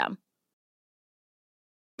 system.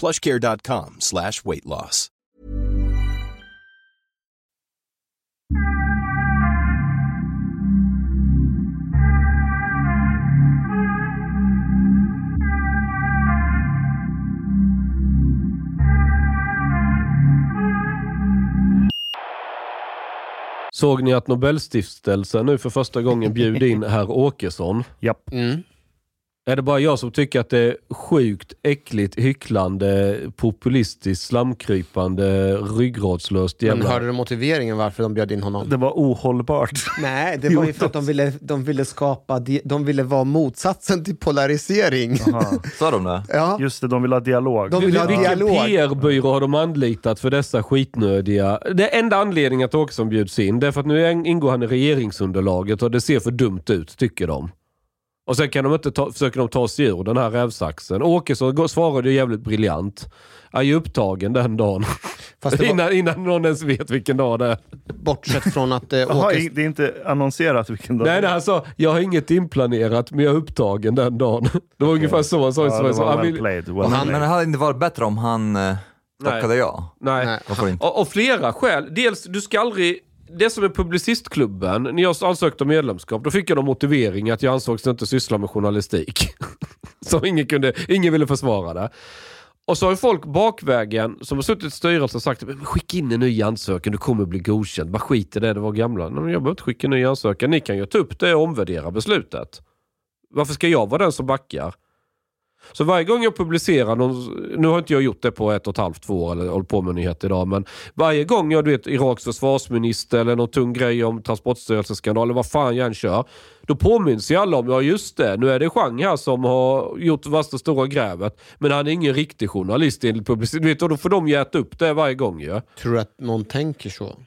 plushcare.com slash weight loss. Såg ni att Nobelstiftelsen nu för första gången bjuder in herr Åkesson? Japp. Är det bara jag som tycker att det är sjukt äckligt, hycklande, populistiskt, slamkrypande, ryggradslöst Men jävla... hörde du motiveringen varför de bjöd in honom? Det var ohållbart. Nej, det var ju för att de ville, de ville skapa, de ville vara motsatsen till polarisering. Sa de det? Ja, Just det, de vill ha dialog. de vill ha Vilken dialog. PR-byrå har de anlitat för dessa skitnödiga... Det enda anledningen att Åkesson bjuds in, det är för att nu ingår han i regeringsunderlaget och det ser för dumt ut, tycker de. Och sen kan de inte ta, försöker de ta sig ur den här rävsaxen. Åkesson svarade ju jävligt briljant. Jag är ju upptagen den dagen. Var, innan, innan någon ens vet vilken dag det är. bortsett från att eh, i- det är inte annonserat vilken dag Nej, nej, han sa jag har inget inplanerat men jag är upptagen den dagen. Det var ungefär så han sa. Ja, så well vill- played. Well Men, det hade inte varit bättre om han eh, tackade ja? Nej. Nej. Och, och flera skäl. Dels, du ska aldrig... Det som är Publicistklubben, när jag ansökte om medlemskap, då fick jag någon motivering att jag ansågs inte syssla med journalistik. så ingen, kunde, ingen ville försvara det. Och så har ju folk bakvägen, som har suttit i styrelsen och sagt skicka in en ny ansökan, du kommer bli godkänd. Bara skit i det, det var gamla. Nej, men jag behöver inte skicka en ny ansökan. Ni kan ju ta upp det och omvärdera beslutet. Varför ska jag vara den som backar? Så varje gång jag publicerar någon, nu har inte jag gjort det på ett och ett halvt, två år eller hållit på med nyheter idag, men varje gång jag du vet Iraks försvarsminister eller någon tung grej om Transportstyrelseskandal eller vad fan jag än kör, då påminns ju alla om, ja just det, nu är det Chang här som har gjort värsta stora grävet, men han är ingen riktig journalist enligt publicitet. Då får de ju äta upp det varje gång ju. Tror du att någon tänker så?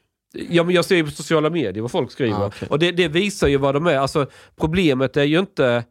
Ja, men jag ser ju på sociala medier vad folk skriver. Ah, okej. Och det, det visar ju vad de är. Alltså, problemet är ju inte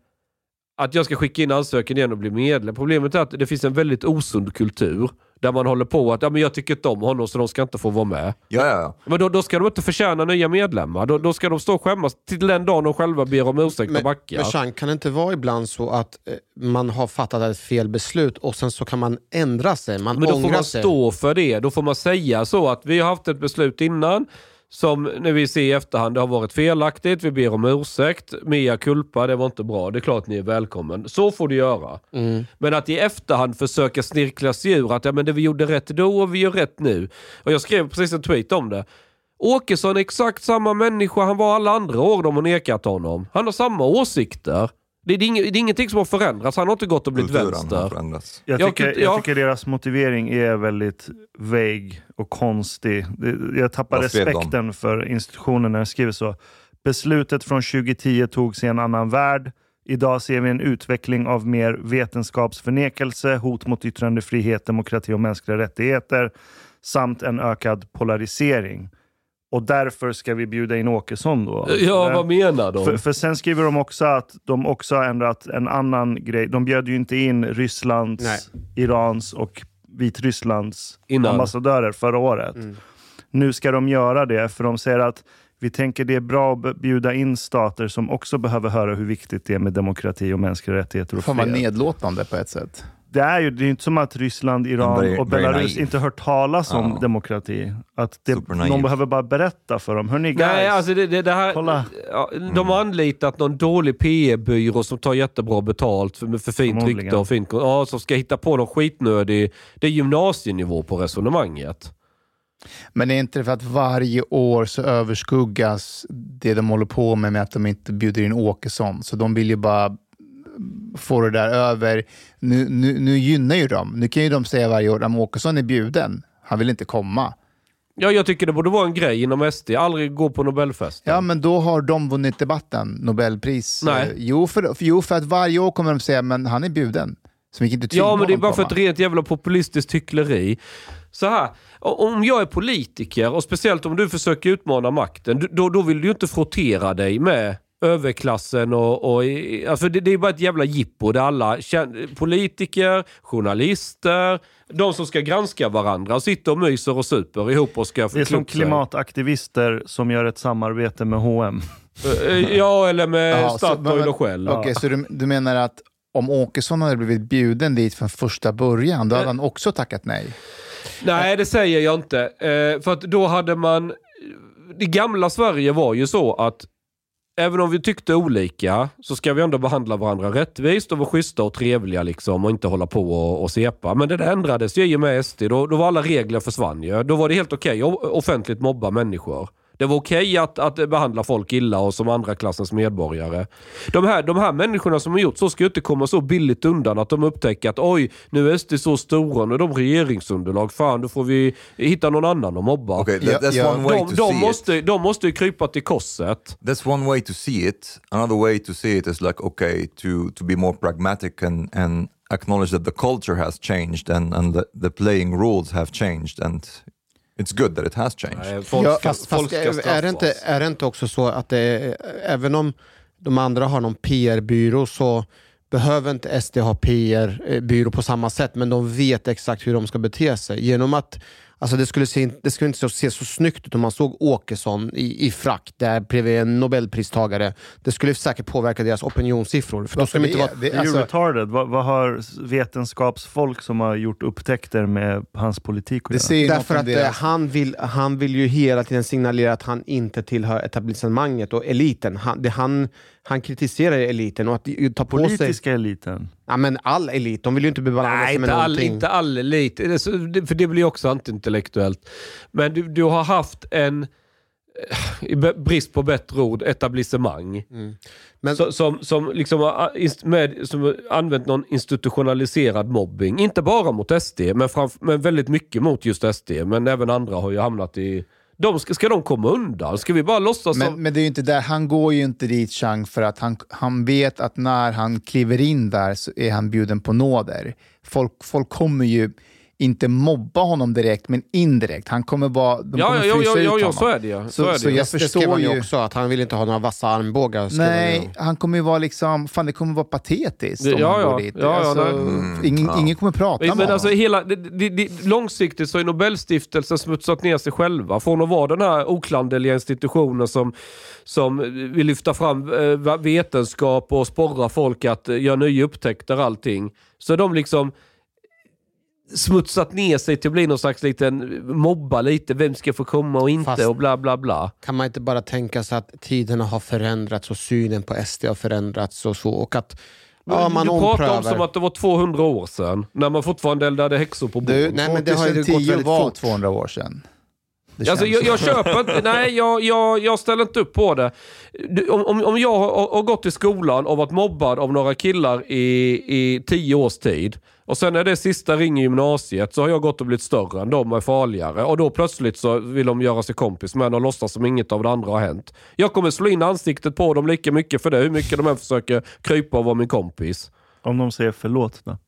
att jag ska skicka in ansökan igen och bli medlem. Problemet är att det finns en väldigt osund kultur. Där man håller på att ja, men jag tycker inte om honom så de ska inte få vara med. Ja, ja, ja. Men då, då ska de inte förtjäna nya medlemmar. Då, då ska de stå och skämmas till den dagen de själva ber om ursäkt och Men, backar. men Jean, kan det inte vara ibland så att eh, man har fattat ett fel beslut och sen så kan man ändra sig? Man Men då får man sig. stå för det. Då får man säga så att vi har haft ett beslut innan som när vi ser i efterhand det har varit felaktigt. Vi ber om ursäkt. Mea culpa, det var inte bra. Det är klart ni är välkommen. Så får du göra. Mm. Men att i efterhand försöka snirkla sig ur att ja, men det vi gjorde rätt då och vi gör rätt nu. Och jag skrev precis en tweet om det. Åkesson är exakt samma människa han var alla andra år de har nekat honom. Han har samma åsikter. Det är, det är, inget, det är ingenting som har förändrats. Han har inte gått och blivit Kulturen vänster. har förändrats. Jag Jag tycker, jag ja. tycker deras motivering är väldigt vague och konstig. Jag tappar skrev de? respekten för institutionen när jag skriver så. Beslutet från 2010 togs i en annan värld. Idag ser vi en utveckling av mer vetenskapsförnekelse, hot mot yttrandefrihet, demokrati och mänskliga rättigheter samt en ökad polarisering. Och därför ska vi bjuda in Åkesson då. Ja, vad menar de? För, för sen skriver de också att de också har ändrat en annan grej. De bjöd ju inte in Rysslands, Nej. Irans och Vitrysslands Innan. ambassadörer förra året. Nu ska de göra det, för de säger att vi tänker det är bra att bjuda in stater som också behöver höra hur viktigt det är med demokrati och mänskliga rättigheter och Fan vad fred. nedlåtande på ett sätt. Det är ju det är inte som att Ryssland, Iran Very- och Belarus inte hört talas om Ja. demokrati. Att det, någon behöver bara berätta för dem. Hörni guys, Nej, alltså det, det, det här, Kolla. de har anlitat någon dålig PR-byrå som tar jättebra betalt för, för fint rykte och fint, ja, som ska hitta på någon skitnödig... Det är gymnasienivå på resonemanget. Men är inte det för att varje år så överskuggas det de håller på med med att de inte bjuder in Åkesson? Så de vill ju bara få det där över. Nu, nu, nu gynnar ju de. Nu kan ju de säga varje år att Åkesson är bjuden. Han vill inte komma. Ja, jag tycker det borde vara en grej inom SD. Aldrig gå på Nobelfesten. Ja, men då har de vunnit debatten, Nobelpris. Nej. Jo för, för, jo, för att varje år kommer de säga men han är bjuden. Så vi kan inte Ja, men det är bara för komma. ett rent jävla populistiskt hyckleri. Så här, om jag är politiker och speciellt om du försöker utmana makten, då, då vill du ju inte frottera dig med överklassen och... och alltså det, det är bara ett jävla jippo där alla politiker, journalister, de som ska granska varandra sitter och myser och super ihop och ska det är som klimataktivister som gör ett samarbete med H&M. Ja, eller med Ja, Statoil och Shell. Okej, så du, du menar att om Åkesson hade blivit bjuden dit från första början, då hade han också tackat nej? Nej, det säger jag inte. Eh, för att då hade man... Det gamla Sverige var ju så att även om vi tyckte olika så ska vi ändå behandla varandra rättvist och vara schyssta och trevliga liksom och inte hålla på och, och sepa. Men det där ändrades ju i och med SD. Då, då var alla regler försvann ju. Då var det helt okej att offentligt mobba människor. Det var okej att, att behandla folk illa och som andra klassens medborgare. De här, de här människorna som har gjort så ska ju inte komma så billigt undan att de upptäcker att oj, nu är SD så stora, nu är de regeringsunderlag. Fan, då får vi hitta någon annan att mobba. Okay, that, Ja, that's ja. one way De, to de, see måste, it. de måste ju krypa till korset. That's one way to see it. Another way to see it is like okay to to be more pragmatic and and acknowledge that the culture has changed and and the, the playing rules have changed and it's good that it has changed. Folk Ja, fast, fast är, det inte, är det inte också så att det även om de andra har någon PR-byrå så behöver inte SD ha PR-byrå på samma sätt, men de vet exakt hur de ska bete sig. Genom att Alltså det skulle, se, det skulle inte se så snyggt ut om man såg Åkesson i, i frack där bredvid en nobelpristagare. Det skulle säkert påverka deras opinionssiffror. För då skulle de inte vara, det, Det alltså, retarded. Vad, vad har vetenskapsfolk som har gjort upptäckter med hans politik att det göra? säger Därför att eh, deras... han, vill, han vill ju hela tiden signalera att han inte tillhör etablissemanget och eliten. Han, det, han, han kritiserar eliten och att ta på sig... Politiska eliten. Ja, men all elit, de vill ju inte beblanda Nej, sig med all, någonting. inte all elit. För det blir också antiintellektuellt. Men du, du har haft en, eh, i brist på bättre ord, etablissemang. Men- Så, som, som, liksom har inst- med, som har använt någon institutionaliserad mobbing. Inte bara mot SD, men, framf- men väldigt mycket mot just SD. Men även andra har ju hamnat i... De, ska, ska de komma undan? Ska vi bara låtsas som... Men, men det är ju inte där, han går ju inte dit Chang för att han, han vet att när han kliver in där så är han bjuden på nåder. Folk, folk kommer ju inte mobba honom direkt, men indirekt. Han kommer vara... De Ja, kommer ja, frysa ja, ut ja, ja, honom. så är det ju. Så är det så jag Jag förstår ju också att han vill inte ha några vassa armbågar. Nej, han kommer ju vara liksom, fan det kommer vara patetiskt Det- om ja, han ja. går dit. Ja, ja, alltså, nej. ingen, ingen kommer prata Men, med men honom. alltså hela, det, det, det, långsiktigt så har Nobelstiftelsen smutsat ner sig själva. Från att vara den här oklanderliga institutionen som, som vill lyfta fram eh, vetenskap och sporra folk att eh, göra nya upptäckter och allting. Så de liksom smutsat ner sig till att bli någon slags liten mobba lite. Vem ska få komma och inte Fast- och bla bla bla. Kan man inte bara tänka sig att tiderna har förändrats och synen på SD har förändrats och så. Och att ja, man du pratar omprövar. om som att det var 200 år sedan. När man fortfarande eldade häxor på Du, bord. nej, men det har ju gått 2010 väldigt var fort. 200 år sedan. Det Alltså, jag, jag köper inte, nej jag, jag, jag ställer inte upp på det. Du, Om, om, om jag har, har gått i skolan och varit mobbad av några killar i, i tio års tid och sen när det sista ring i gymnasiet så har jag gått och blivit större än dem och är farligare. Och då plötsligt så vill de göra sig kompis med en och låtsas som inget av det andra har hänt. Jag kommer slå in ansiktet på dem lika mycket för det, hur mycket de än försöker krypa och vara min kompis. Om de säger förlåt då?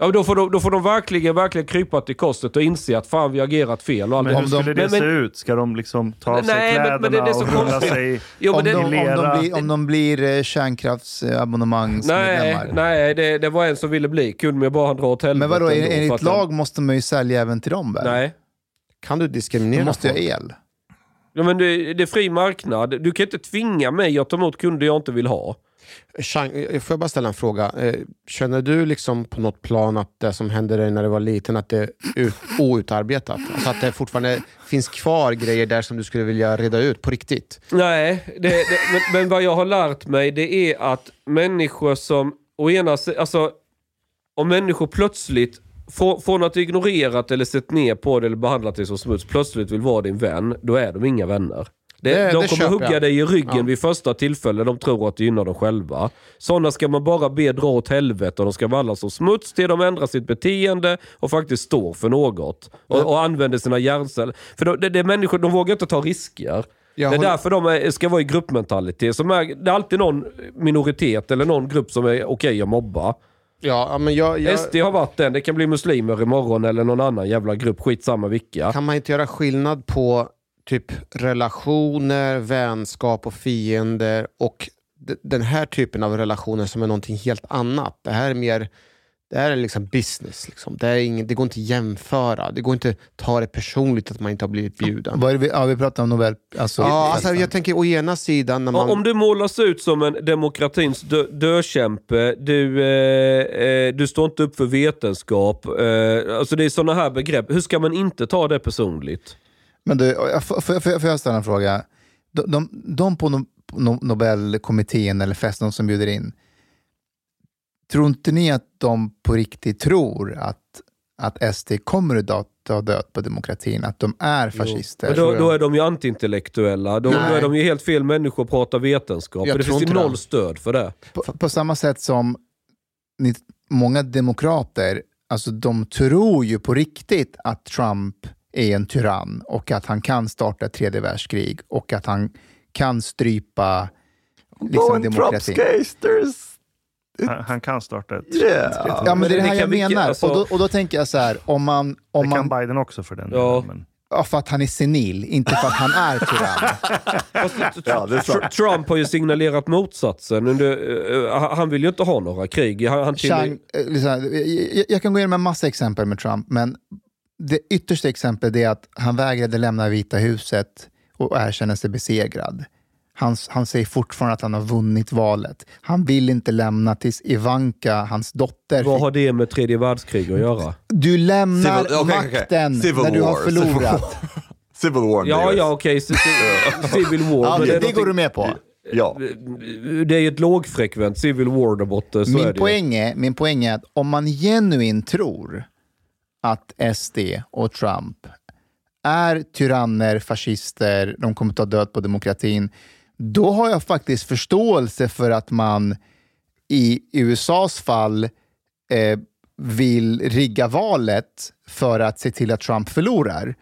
Ja, då, får de, då får de verkligen, verkligen krypa till korset och inse att fan vi har agerat fel. Och. Men hur de- skulle det men- se men- ut? Ska de liksom ta av sig Nej, men- kläderna men det- det är så och rulla konstigt. sig Jo, men om, det, de, om, de blir, om de blir eh, Nej, kärnkraftsabonnemangsmedlemmar. nej det, det var en som ville bli. Kunde mig bara dra åt helvete Men vadå, ändå, enligt lag måste man ju sälja även till dem väl? Nej. Kan du diskriminera De måste folk? ha el. Ja, men det, det är fri marknad. Du kan inte tvinga mig att ta emot kunder jag inte vill ha. Chang, eh, får jag bara ställa en fråga? Eh, känner du liksom på något plan att det som hände dig när du var liten att det är ut, outarbetat? Alltså att det fortfarande finns kvar grejer där som du skulle vilja reda ut på riktigt? Nej, det, det, men, men vad jag har lärt mig det är att människor som å ena alltså om människor plötsligt från att ignorerat eller sett ner på det eller behandlat dig som smuts plötsligt vill vara din vän, då är de inga vänner. Det, Det- de det kommer hugga jag. dig i ryggen Ja. vid första tillfälle de tror att det gynnar dem själva. Sådana ska man bara be dra åt helvete och de ska valla som smuts till de ändrar sitt beteende och faktiskt står för något. Och, och använder sina hjärnceller. För de, det, det är människor, de vågar inte ta risker. Jag det är håller- därför de är, ska vara i gruppmentalitet. Som är, det är alltid någon minoritet eller någon grupp som är okej att mobba. Ja, men jag, jag, SD har varit den. Det kan bli muslimer imorgon eller någon annan jävla grupp. Skitsamma vilka. Kan man inte göra skillnad på typ relationer, vänskap och fiender och den här typen av relationer som är någonting helt annat? Det här är mer det här är liksom business. Liksom. Det, är inget, det går inte att jämföra. Det går inte att ta det personligt att man inte har blivit bjuden. Vad är det vi, ja, vi pratar om Nobel... Alltså, Ja, alltså, jag tänker å ena sidan när man... Om du målas ut som en demokratins dö dökämpe, du, eh, eh, du står inte upp för vetenskap. Eh, alltså det är sådana här begrepp. Hur ska man inte ta det personligt? Men du, får, får, får, får jag ställa en fråga? De, de, de på no, no, Nobelkommittén eller festen som bjuder in, tror inte ni att de på riktigt tror att, att SD kommer att ta- död på demokratin? Att de är fascister? Då, då är de ju antiintellektuella. Då, då är de ju helt fel människor att prata vetenskap. Jag det finns ju noll stöd för det. På, på samma sätt som ni, många demokrater, alltså de tror ju på riktigt att Trump är en tyrann och att han kan starta ett tredje världskrig och att han kan strypa liksom, demokratin. Han, han kan starta ett... Yeah. Ja, men det är det här det jag menar. alltså- och, då, och då tänker jag så här, om man... Det Om kan man Biden också för den Ja. delen, men... ja, för att han är senil, inte för att han är tyrann. Ja, det Trump har ju signalerat motsatsen. Eh, han vill ju inte ha några krig. Han, han till, Chang, eh, liksom, jag, jag kan gå igenom en massa exempel med Trump, men det yttersta exemplet är att han vägrade lämna Vita huset och erkänna sig besegrad. Han, han säger fortfarande att han har vunnit valet. Han vill inte lämna tills Ivanka, hans dotter, vad har det med tredje världskrig att göra? Du lämnar Civil- okej. makten Civil när du har war, förlorat. Civil war. Ja, ja, okej. Civil War. Ja, det, det går du med på. Ja. Det är ju ett lågfrekvent Civil War där borta. Är Min poäng, är, min poäng är att om man genuint tror att SD och Trump är tyranner, fascister, de kommer ta död på demokratin, då har jag faktiskt förståelse för att man i USAs fall eh, vill rigga valet för att se till att Trump förlorar.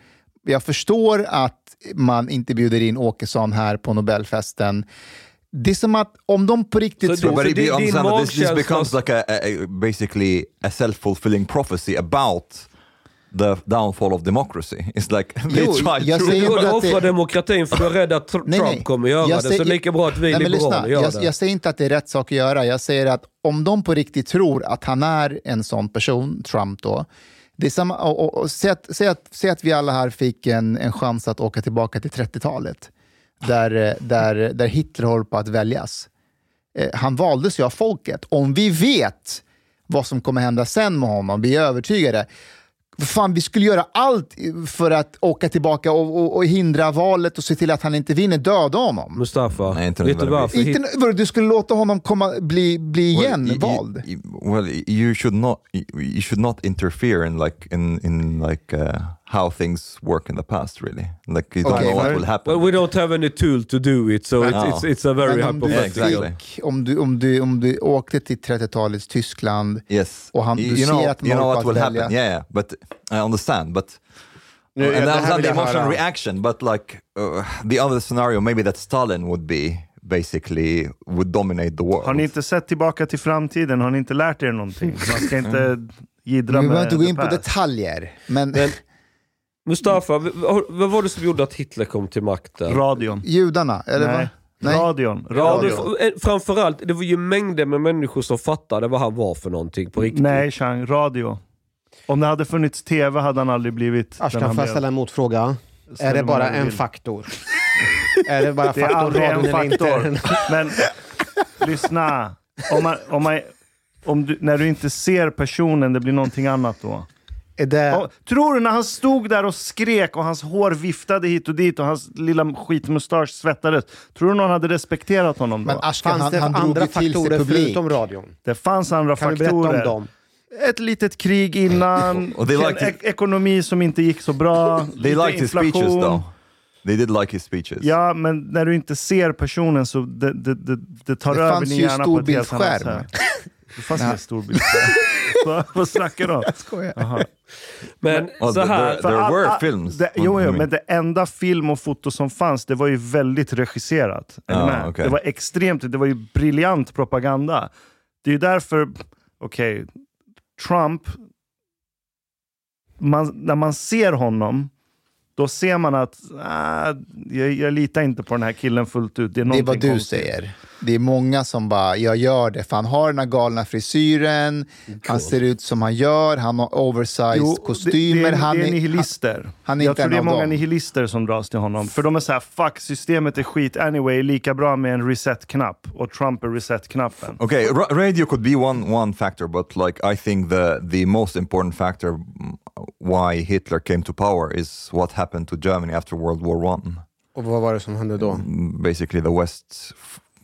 Jag förstår att man inte bjuder in Åkesson här på Nobelfesten. Det är som att om de på riktigt Så tror... du- But it, din- understand din that this, this becomes like a, a, a basically a self-fulfilling prophecy about the downfall of democracy. It's like they Jo, try jag to... Du offrar det- demokratin för du är rädd att Tr- Nej, Trump nej. kommer göra Jag det. Så säger- lika bra att vi Nej, liberaler lyssna, gör jag, det. jag säger inte att det är rätt sak att göra. Jag säger att om de på riktigt tror att han är en sån person, Trump då, det är samma, och, och, och, säg, att, säg, att, säg att vi alla här fick en, en chans att åka tillbaka till 30-talet, där, eh, där, där Hitler håller på att väljas. Eh, han valdes ju av folket. Om vi vet vad som kommer hända sen med honom, vi är övertygade, Fan, vi skulle göra allt för att åka tillbaka och, och, och hindra valet och se till att han inte vinner, döda honom. Mustafa, Nej, inte vet du varför? Inte, du skulle låta honom komma, bli, bli igen Well, you- vald? you- you- well, you should not you should not interfere in like in in like uh, how things work in the past. Really, like you don't Okay, know what but- will happen. Well, we don't have any tool to do it, so it's, it's, it's a very Men om du, hypothetical. Yeah, exactly. fick, om, du, om, du, om du åkte till 30-talets Tyskland yes, och han- you, du you ser know, att de you know what will happen. Yeah, yeah, but I understand, but. Nu, ja, and det that här was not the emotional höra. reaction, but like uh, the other scenario, maybe that Stalin would be basically would dominate the world. Har ni inte sett Tillbaka till framtiden? Har ni inte lärt er någonting? Man ska inte jiddra Vi behöver inte gå the in på detaljer, men, Men- Mustafa, vad var det som gjorde att Hitler kom till makten? Radion. judarna, eller Nej. vad? Nej. Radion. Ja, Radio. det, eh, framförallt, det var ju mängder med människor som fattade vad han var för någonting på riktigt. Nej, Chang. Radio. Om det hade funnits tv hade han aldrig blivit den Ashkan, han får jag ställa en motfråga? Är det bara en faktor? är det bara Det är faktor aldrig en radion faktor. inte? Men lyssna. Om man, om man, om du, när du inte ser personen, det blir någonting annat då. Är det, Och, tror du när han stod där och skrek och hans hår viftade hit och dit och hans lilla skitmustasch svettades, tror du någon hade respekterat honom då? men Ashkan, Fanns han, det han andra ju faktorer förutom radion? det fanns andra Kan du berätta faktorer. om dem? Ett litet krig innan, Och they en liked ek- ekonomi som inte gick så bra, They lite liked his speeches inflation. though. They did like his speeches. Ja, men när du inte ser personen så det, det, det, det tar Det över din ju hjärna på ett helt annat sätt. Det fanns ingen storbildsskärm. Vad- Vad snackar du om? Jaha. Men Well, så här, there, there were all- films. Det, jo, jo, men det enda film och foto som fanns, det var ju väldigt regisserat. Med? okej. Det var extremt, det var ju briljant propaganda. Det är ju därför, okej, Trump, man, när man ser honom, då ser man att ah, jag, jag litar inte på den här killen fullt ut. Det är, Det är vad du konstigt. säger. Det är många som bara, jag gör det för han har den här galna frisyren, han ser ut som han gör, han har oversized Jo, kostymer. Det, det, är, han det är nihilister. han är jag inte tror en det är många dem. nihilister som dras till honom. För de är så här, fuck, systemet är skit anyway, lika bra med en reset-knapp. Och Trump är reset-knappen. Okay, ra- radio could be one one factor, but like I think the the most important factor why Hitler came to power is what happened to Germany after World War One. Och vad var det som hände då? Mm, Basically, the West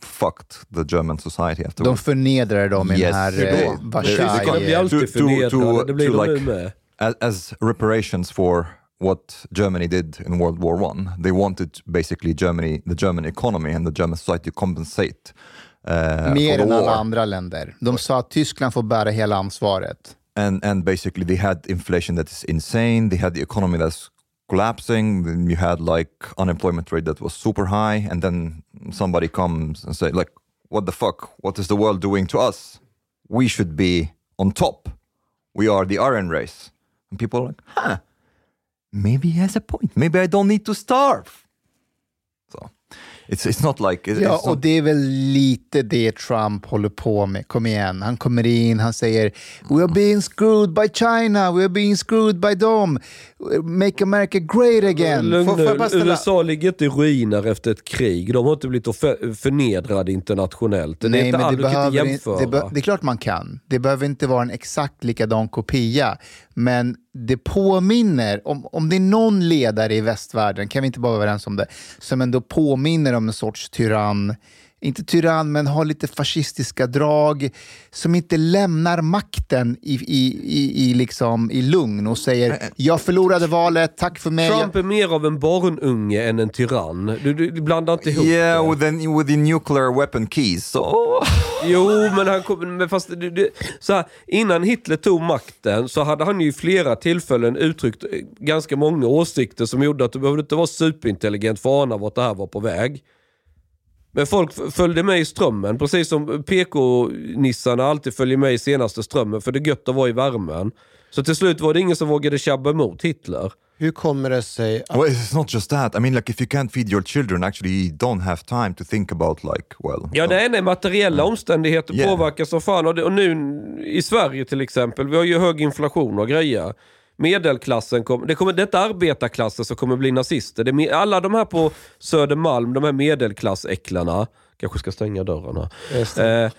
fucked the German society De afterwards. förnedrar dem i Yes. den här eh? Versailles. de blir alltid To- to- förnedrade, det blir to de like- med. as, as reparations for what Germany did in World War One, they wanted basically Germany, the German economy and the German society to compensate uh, Mer än alla andra länder. De sa att Tyskland får bära hela ansvaret. and and basically they had inflation that is insane. They had the economy that's collapsing. Then you had like unemployment rate that was super high, and then somebody comes and say like, "What the fuck? What is the world doing to us? We should be on top. We are the Aryan race." And people are like, "Huh? Maybe he has a point. Maybe I don't need to starve." So it's it's not like it- Ja, it's och not, det är väl lite det Trump håller på med. Kom igen, han kommer in, han säger “We are being screwed by China, we are being screwed by them, make America great again”. Lugn nu, USA ligger inte i ruiner efter ett krig. De har inte blivit förnedrade internationellt. Det är inte men all, inte behöver in- jämföra. det, be- det är klart man kan. Det behöver inte vara en exakt likadan kopia. Men det påminner, om, om det är någon ledare i västvärlden, kan vi inte bara vara överens om det, som ändå påminner om en sorts tyrann, inte tyrann, men har lite fascistiska drag, som inte lämnar makten i, i, i, i, liksom, i lugn och säger “jag förlorade valet, tack för mig”. Trump är mer av en barnunge än en tyrann. Du, du, du blandar inte ihop yeah, det. with the with the nuclear weapon keys. So Jo, men han kom, men fast det, det, så här, innan Hitler tog makten så hade han ju i flera tillfällen uttryckt eh, ganska många åsikter som gjorde att du behövde inte vara superintelligent för att ana vart det här var på väg. Men folk följde med i strömmen, precis som PK-nissarna alltid följer med i senaste strömmen, för det är gött att vara i värmen. Så till slut var det ingen som vågade tjabba emot Hitler. Hur kommer det sig att Well, it's not just that. I mean, like, if you can't feed your children, actually, you don't have time to think about, like, well. Ja, nej, nej, materiella omständigheter Yeah. påverkar som fan. Och, det, och nu i Sverige till exempel, vi har ju hög inflation och grejer. Medelklassen, kom, det kommer detta arbetarklassen som kommer bli nazister. Det alla de här på Södermalm, de här medelklassäcklarna, kanske ska stänga dörrarna. Eh,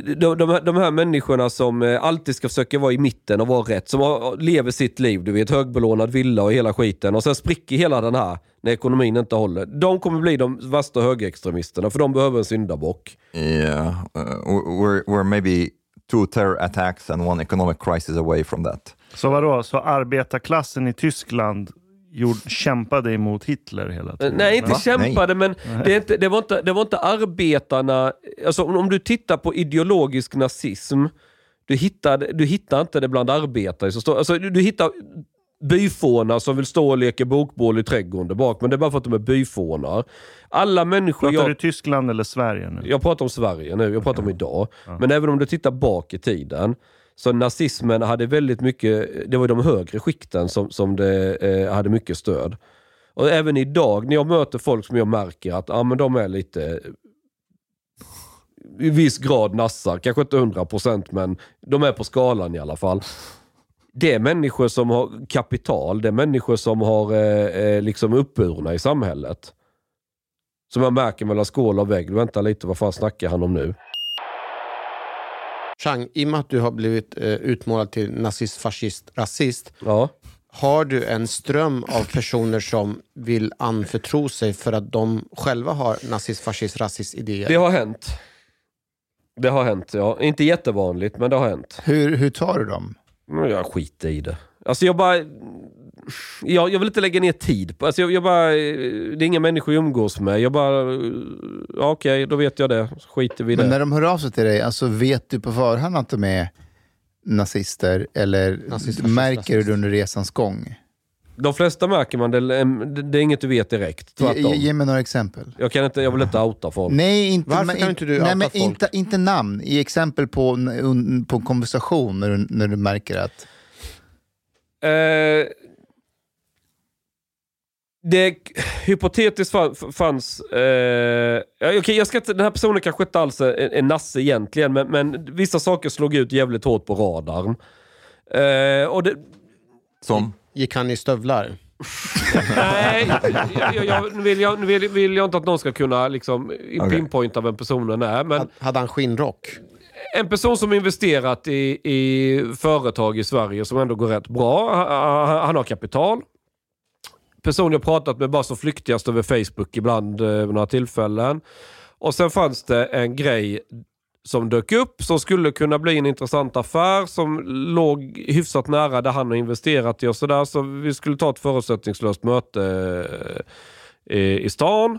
de, de, här, de här människorna som eh, alltid ska försöka vara i mitten och vara rätt, som har, lever sitt liv, du vet, högbelånad villa och hela skiten och sen spricker hela den här när ekonomin inte håller. De kommer bli de värsta högerextremisterna för de behöver en syndabock. Yeah, uh, we're, we're maybe two terror attacks and one economic crisis away from that. Så vadå, så arbetarklassen i Tyskland gjord, kämpade emot Hitler hela tiden? Nej, inte Va? kämpade, men det, är inte, det, var inte, det var inte arbetarna... Alltså, om, om du tittar på ideologisk nazism, du hittar, du hittar inte det bland arbetare. Så står, alltså, du, du hittar byfånar som vill stå och leka bokbål i trädgården där bak, men det är bara för att de är byfånar. Alla människor... Pratar jag- du Tyskland eller Sverige nu? jag pratar om Sverige nu, jag pratar om idag. Men även om du tittar bak i tiden, så nazismen hade väldigt mycket, det var de högre skikten som, som det eh, hade mycket stöd. Och även idag när jag möter folk som jag märker att ah, men de är lite i viss grad nassar, kanske inte 100% men de är på skalan i alla fall. Det är människor som har kapital, det är människor som har eh, eh liksom uppburna i samhället. Som jag märker mellan skål och vägg. Vänta lite, vad fan snackar han om nu? Chang, i och med att du har blivit eh, utmålad till nazist, fascist, rasist. Ja. Har du en ström av personer som vill anförtro sig för att de själva har nazist, fascist, rasist idéer? Det har hänt. Det har hänt, ja. Inte jättevanligt, men det har hänt. Hur, hur tar du dem? Jag skiter i det. Alltså jag bara... Jag, jag vill inte lägga ner tid på... Alltså jag, jag bara... Det är inga människor jag umgås med. Jag bara... Ja, Okej, då vet jag det. Så skiter vi i Men när det. de hör av sig till dig, alltså vet du på förhand att de är nazister eller Nazist, fascist, märker du rasist. det under resans gång? De flesta märker man, det, det, det är inget du vet direkt. Ge, ge, mig några exempel. Jag, kan inte, jag vill inte outa folk. Nej, inte, Varför men, kan inte du nej, outa men folk? inte, inte namn. I exempel på, på en konversation när du, när du märker att... Eh, det hypotetiskt fann- fanns... Eh, ja, okej, jag ska inte, den här personen kanske inte alls är en nasse egentligen, men, men vissa saker slog ut jävligt hårt på radarn. Eh, och det, Som? Gick han i stövlar? nej, jag, jag, jag, nu, vill jag, nu vill, vill jag inte att någon ska kunna liksom, pinpointa vem personen är. Men Had- Hade han skinnrock? en person som investerat i, i företag i Sverige som ändå går rätt bra. Han, han har kapital. Person jag pratat med bara som flyktigast över Facebook ibland eh, vid några tillfällen. Och sen fanns det en grej som dök upp som skulle kunna bli en intressant affär som låg hyfsat nära där han har investerat i och sådär. Så vi skulle ta ett förutsättningslöst möte eh, i, i stan.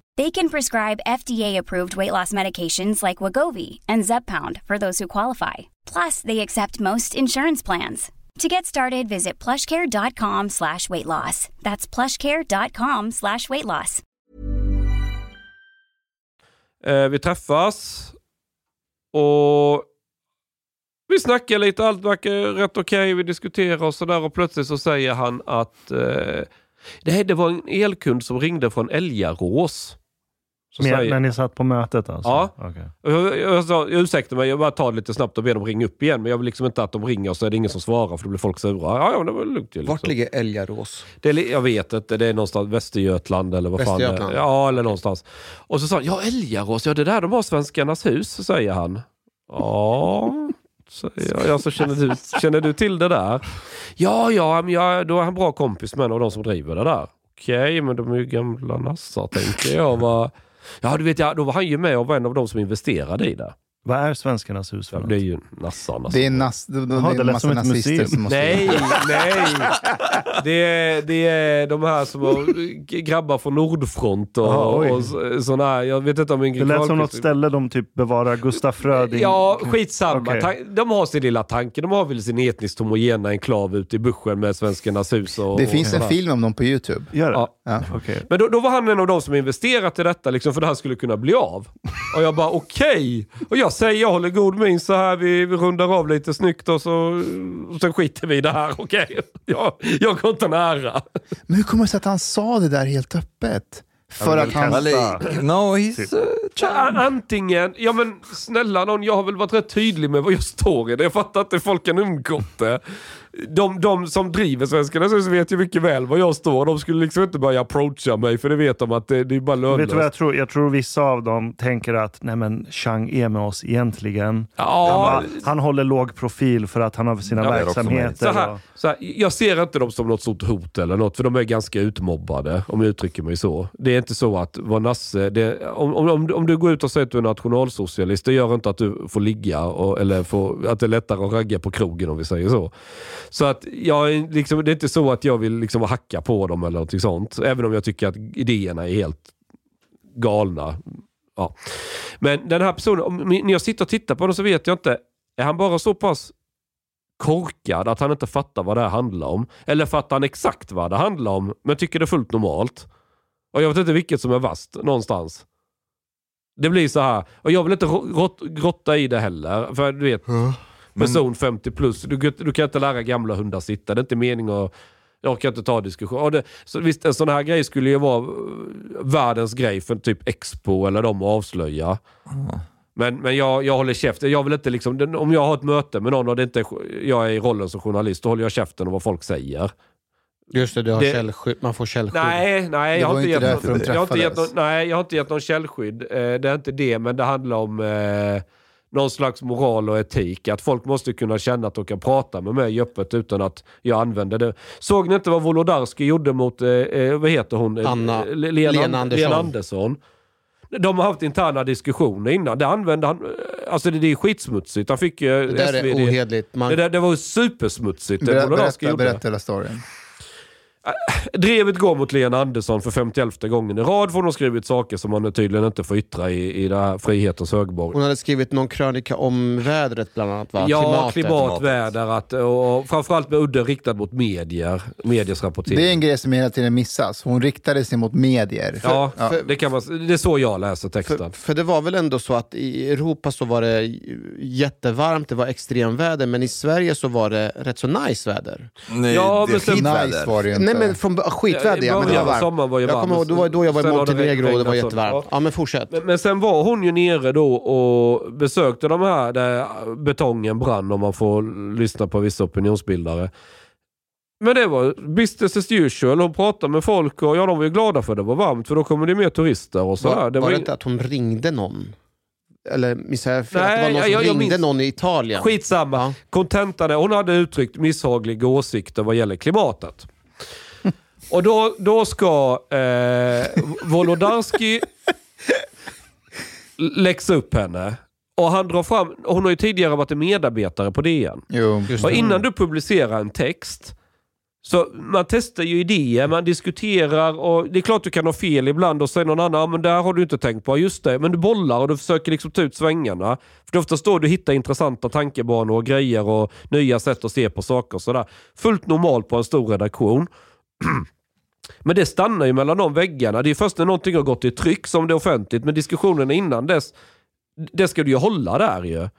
They can prescribe FDA-approved weight loss medications like Wagovi and Zeppound for those who qualify. Plus, they accept most insurance plans. To get started, visit plushcare.com slash weight loss. That's plushcare.com slash weight loss. Eh, vi träffas och vi snackar lite, allt verkar rätt okej, vi diskuterar och sådär och plötsligt så säger han att eh, det, här, det var en elkund som ringde från Älgarås. Så Med, säger- när ni satt på mötet alltså? Ja. Och Jag, jag sa, ursäkta mig, jag bara tar det lite snabbt och ber dem ringa upp igen. Men jag vill liksom inte att de ringer och så är det ingen som svarar för då blir folk sura. Ja, ja det var lugnt ju. Liksom. Vart ligger Älgarås? Det är, jag vet inte, det är någonstans Västergötland eller vad fan det är. Ja, eller någonstans. Och så sa han, ja Älgarås, ja det är där de har Svenskarnas hus, säger han. Ja, säger jag. Alltså, känner, du, känner du till det där? Ja, ja, men jag, då är han bra kompis med en av de som driver det där. Okej, men de är ju gamla nassar tänker jag. Va? Ja, du vet, ja, då var han ju med och var en av de som investerade i det. Vad är Svenskarnas hus för Ja, något? det är ju nassarna. Det är, nas, det, det, Jaha, det det är en massa nazister museum. som måste... Nej, nej. Det är, det är de här som har grabbar från Nordfront och, Jaha, oj. och så- såna här. Jag vet inte om Det Ingrid lät som något ställe de typ bevarar Gustaf Fröding. Ja, skitsamma. Ta- De har sin lilla tanke. De har väl sin etniskt homogena enklav ute i buschen med Svenskarnas hus. Och, Det och finns en sådär. film om dem på YouTube. Gör det? Ja. Ja. Okej. Men då, då var han en av de som investerat i detta liksom, för det här skulle kunna bli av. Och jag bara okej. Och jag säger, jag håller god min så här, vi, vi rundar av lite snyggt och så och sen skiter vi i det här. Okej, jag, jag går inte nära. Men hur kommer det sig att han sa det där helt öppet? För att han... kasta- Well, no, he's uh, Så, a- Antingen, ja men snälla någon, jag har väl varit rätt tydlig med vad jag står i det. Jag fattar inte hur folk kan undgått det. De, de som driver Svenskarnas hus vet ju mycket väl var jag står. De skulle liksom inte börja approacha mig för det vet de att det, det är bara Vet du vad lönlöst. jag tror? Jag tror vissa av dem tänker att nej men Chang är med oss egentligen. Han, Ja, bara, han håller låg profil för att han har sina Ja, det är också verksamheter. Så här, så här, jag ser inte dem som något stort hot eller något, för de är ganska utmobbade, om jag uttrycker mig så. Det är inte så att vara nasse, det, om, om, om, om du går ut och säger att du är nationalsocialist, det gör inte att du får ligga, och, eller får, att det är lättare att ragga på krogen om vi säger så. Så att jag, liksom, det är inte så att jag vill liksom hacka på dem eller något sånt, även om jag tycker att idéerna är helt galna. Ja. Men den här personen, om, när jag sitter och tittar på honom så vet jag inte, är han bara så pass korkad att han inte fattar vad det här handlar om? Eller fattar han exakt vad det handlar om men tycker det är fullt normalt? Och jag vet inte vilket som är vast någonstans. Det blir så här, och jag vill inte grotta i det heller. För du vet, person 50 plus, du, du kan inte lära gamla hundar sitta. Det är inte mening att jag orkar inte ta diskussion. Det, så visst, en sån här grej skulle ju vara eh, världens grej för typ Expo eller de att avslöja. Men, men jag, jag håller käften. Jag vill inte liksom, om jag har ett möte med någon och det inte jag är i rollen som journalist, då håller jag käften om vad folk säger. Just det, du har Det- källskydd. man får källskydd. Nej, nej, jag har, inte gett någon, jag, har inte gett någon, nej jag har inte gett någon källskydd. Eh, det är inte det, men det handlar om eh, någon slags moral och etik. Att folk måste kunna känna att de kan prata med mig öppet utan att jag använder det. Såg ni inte vad Wolodarski gjorde mot, eh, eh, vad heter hon? Eh, Anna- Le- Lena, Lena Andersson. Lena Andersson. De har haft interna diskussioner innan. Det använde han, eh, alltså det, det är skitsmutsigt. Han fick ju Det där är SvD. ohederligt. Man, Det, där, det var supersmutsigt Ber, berätta, berätta hela storyn. Drevet går mot Lena Andersson för 51 gången i rad för hon har skrivit saker som man tydligen inte får yttra i, i det här frihetens högborg. hon hade skrivit någon krönika om vädret bland annat va? Ja, klimat, väder att, och framförallt med udden riktad mot medier. Mediers rapportering. Det är en grej som hela tiden missas. Hon riktade sig mot medier. ja, Ja. Det, kan man, det är så jag läser För, texten. för det var väl ändå så att i Europa så var det jättevarmt, det var extremväder, men i Sverige så var det rätt så nice väder. Nej, Ja, det men sen-. Nice var det ju inte. Nej men från bör- skitväder ja, men det var varmt. var Jag varmt. kommer ihåg, det var då jag var i Montenegro och det var jättevarmt. Ja men fortsätt. Men, men sen var hon ju nere då och besökte de här där betongen brann om man får lyssna på vissa opinionsbildare. Men det var business as usual. Hon pratade med folk och ja, de var ju glada för det var varmt för då kommer det mer turister och sådär. Var, det var var det inte att hon ringde någon? Eller missade jag fel? Att det Nej, var någon som jag- jag ringde minns- någon i Italien? Skitsamma. Ja. Kontentan är, hon hade uttryckt misshagliga åsikter vad gäller klimatet. Och då, då ska eh, Wolodarski läxa upp henne. Och han drar fram, hon har ju tidigare varit en medarbetare på DN. Jo. Och innan du publicerar en text, så man testar ju idéer, man diskuterar och det är klart du kan ha fel ibland och säger någon annan, "Ja, men där har du inte tänkt på, just det, men du bollar och du försöker liksom ta ut svängarna. För det är oftast då du hittar intressanta tankebanor och grejer och nya sätt att se på saker och sådär. Fullt normalt på en stor redaktion. Men det stannar ju mellan de väggarna. Det är först när någonting har gått i tryck som det är offentligt, men diskussionerna innan dess, det ska du ju hålla där ju.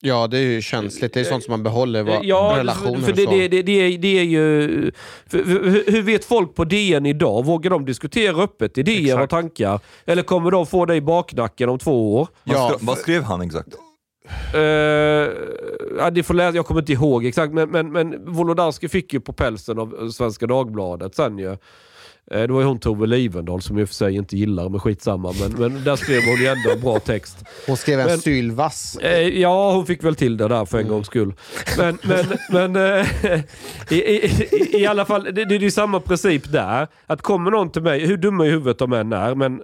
Ja, det är ju känsligt. Det är sånt som man behåller va? Ja, relationer för det, och så. det, det, det, är, det är ju... För, för, hur- hur vet folk på DN idag? Vågar de diskutera öppet idéer Exakt. och tankar? Eller kommer de få det i baknacken om två år? Vad, Ja, skrev, vad skrev han exakt? Uh, ja, det får läsa, jag kommer inte ihåg exakt, men, men, men Wolodarski fick ju på pälsen av Svenska Dagbladet sen ju. Eh, Det var ju hon Tove Livendal som jag i och för sig inte gillar, men skitsamma. Men, men där skrev hon ju ändå en bra text. Hon skrev en Men- sylvass. Eh, ja, hon fick väl till det där för en gångs skull. Men, men, men eh, i, i, i alla fall, det, det är ju samma princip där. Att kommer någon till mig, hur dumma i huvudet de än är, men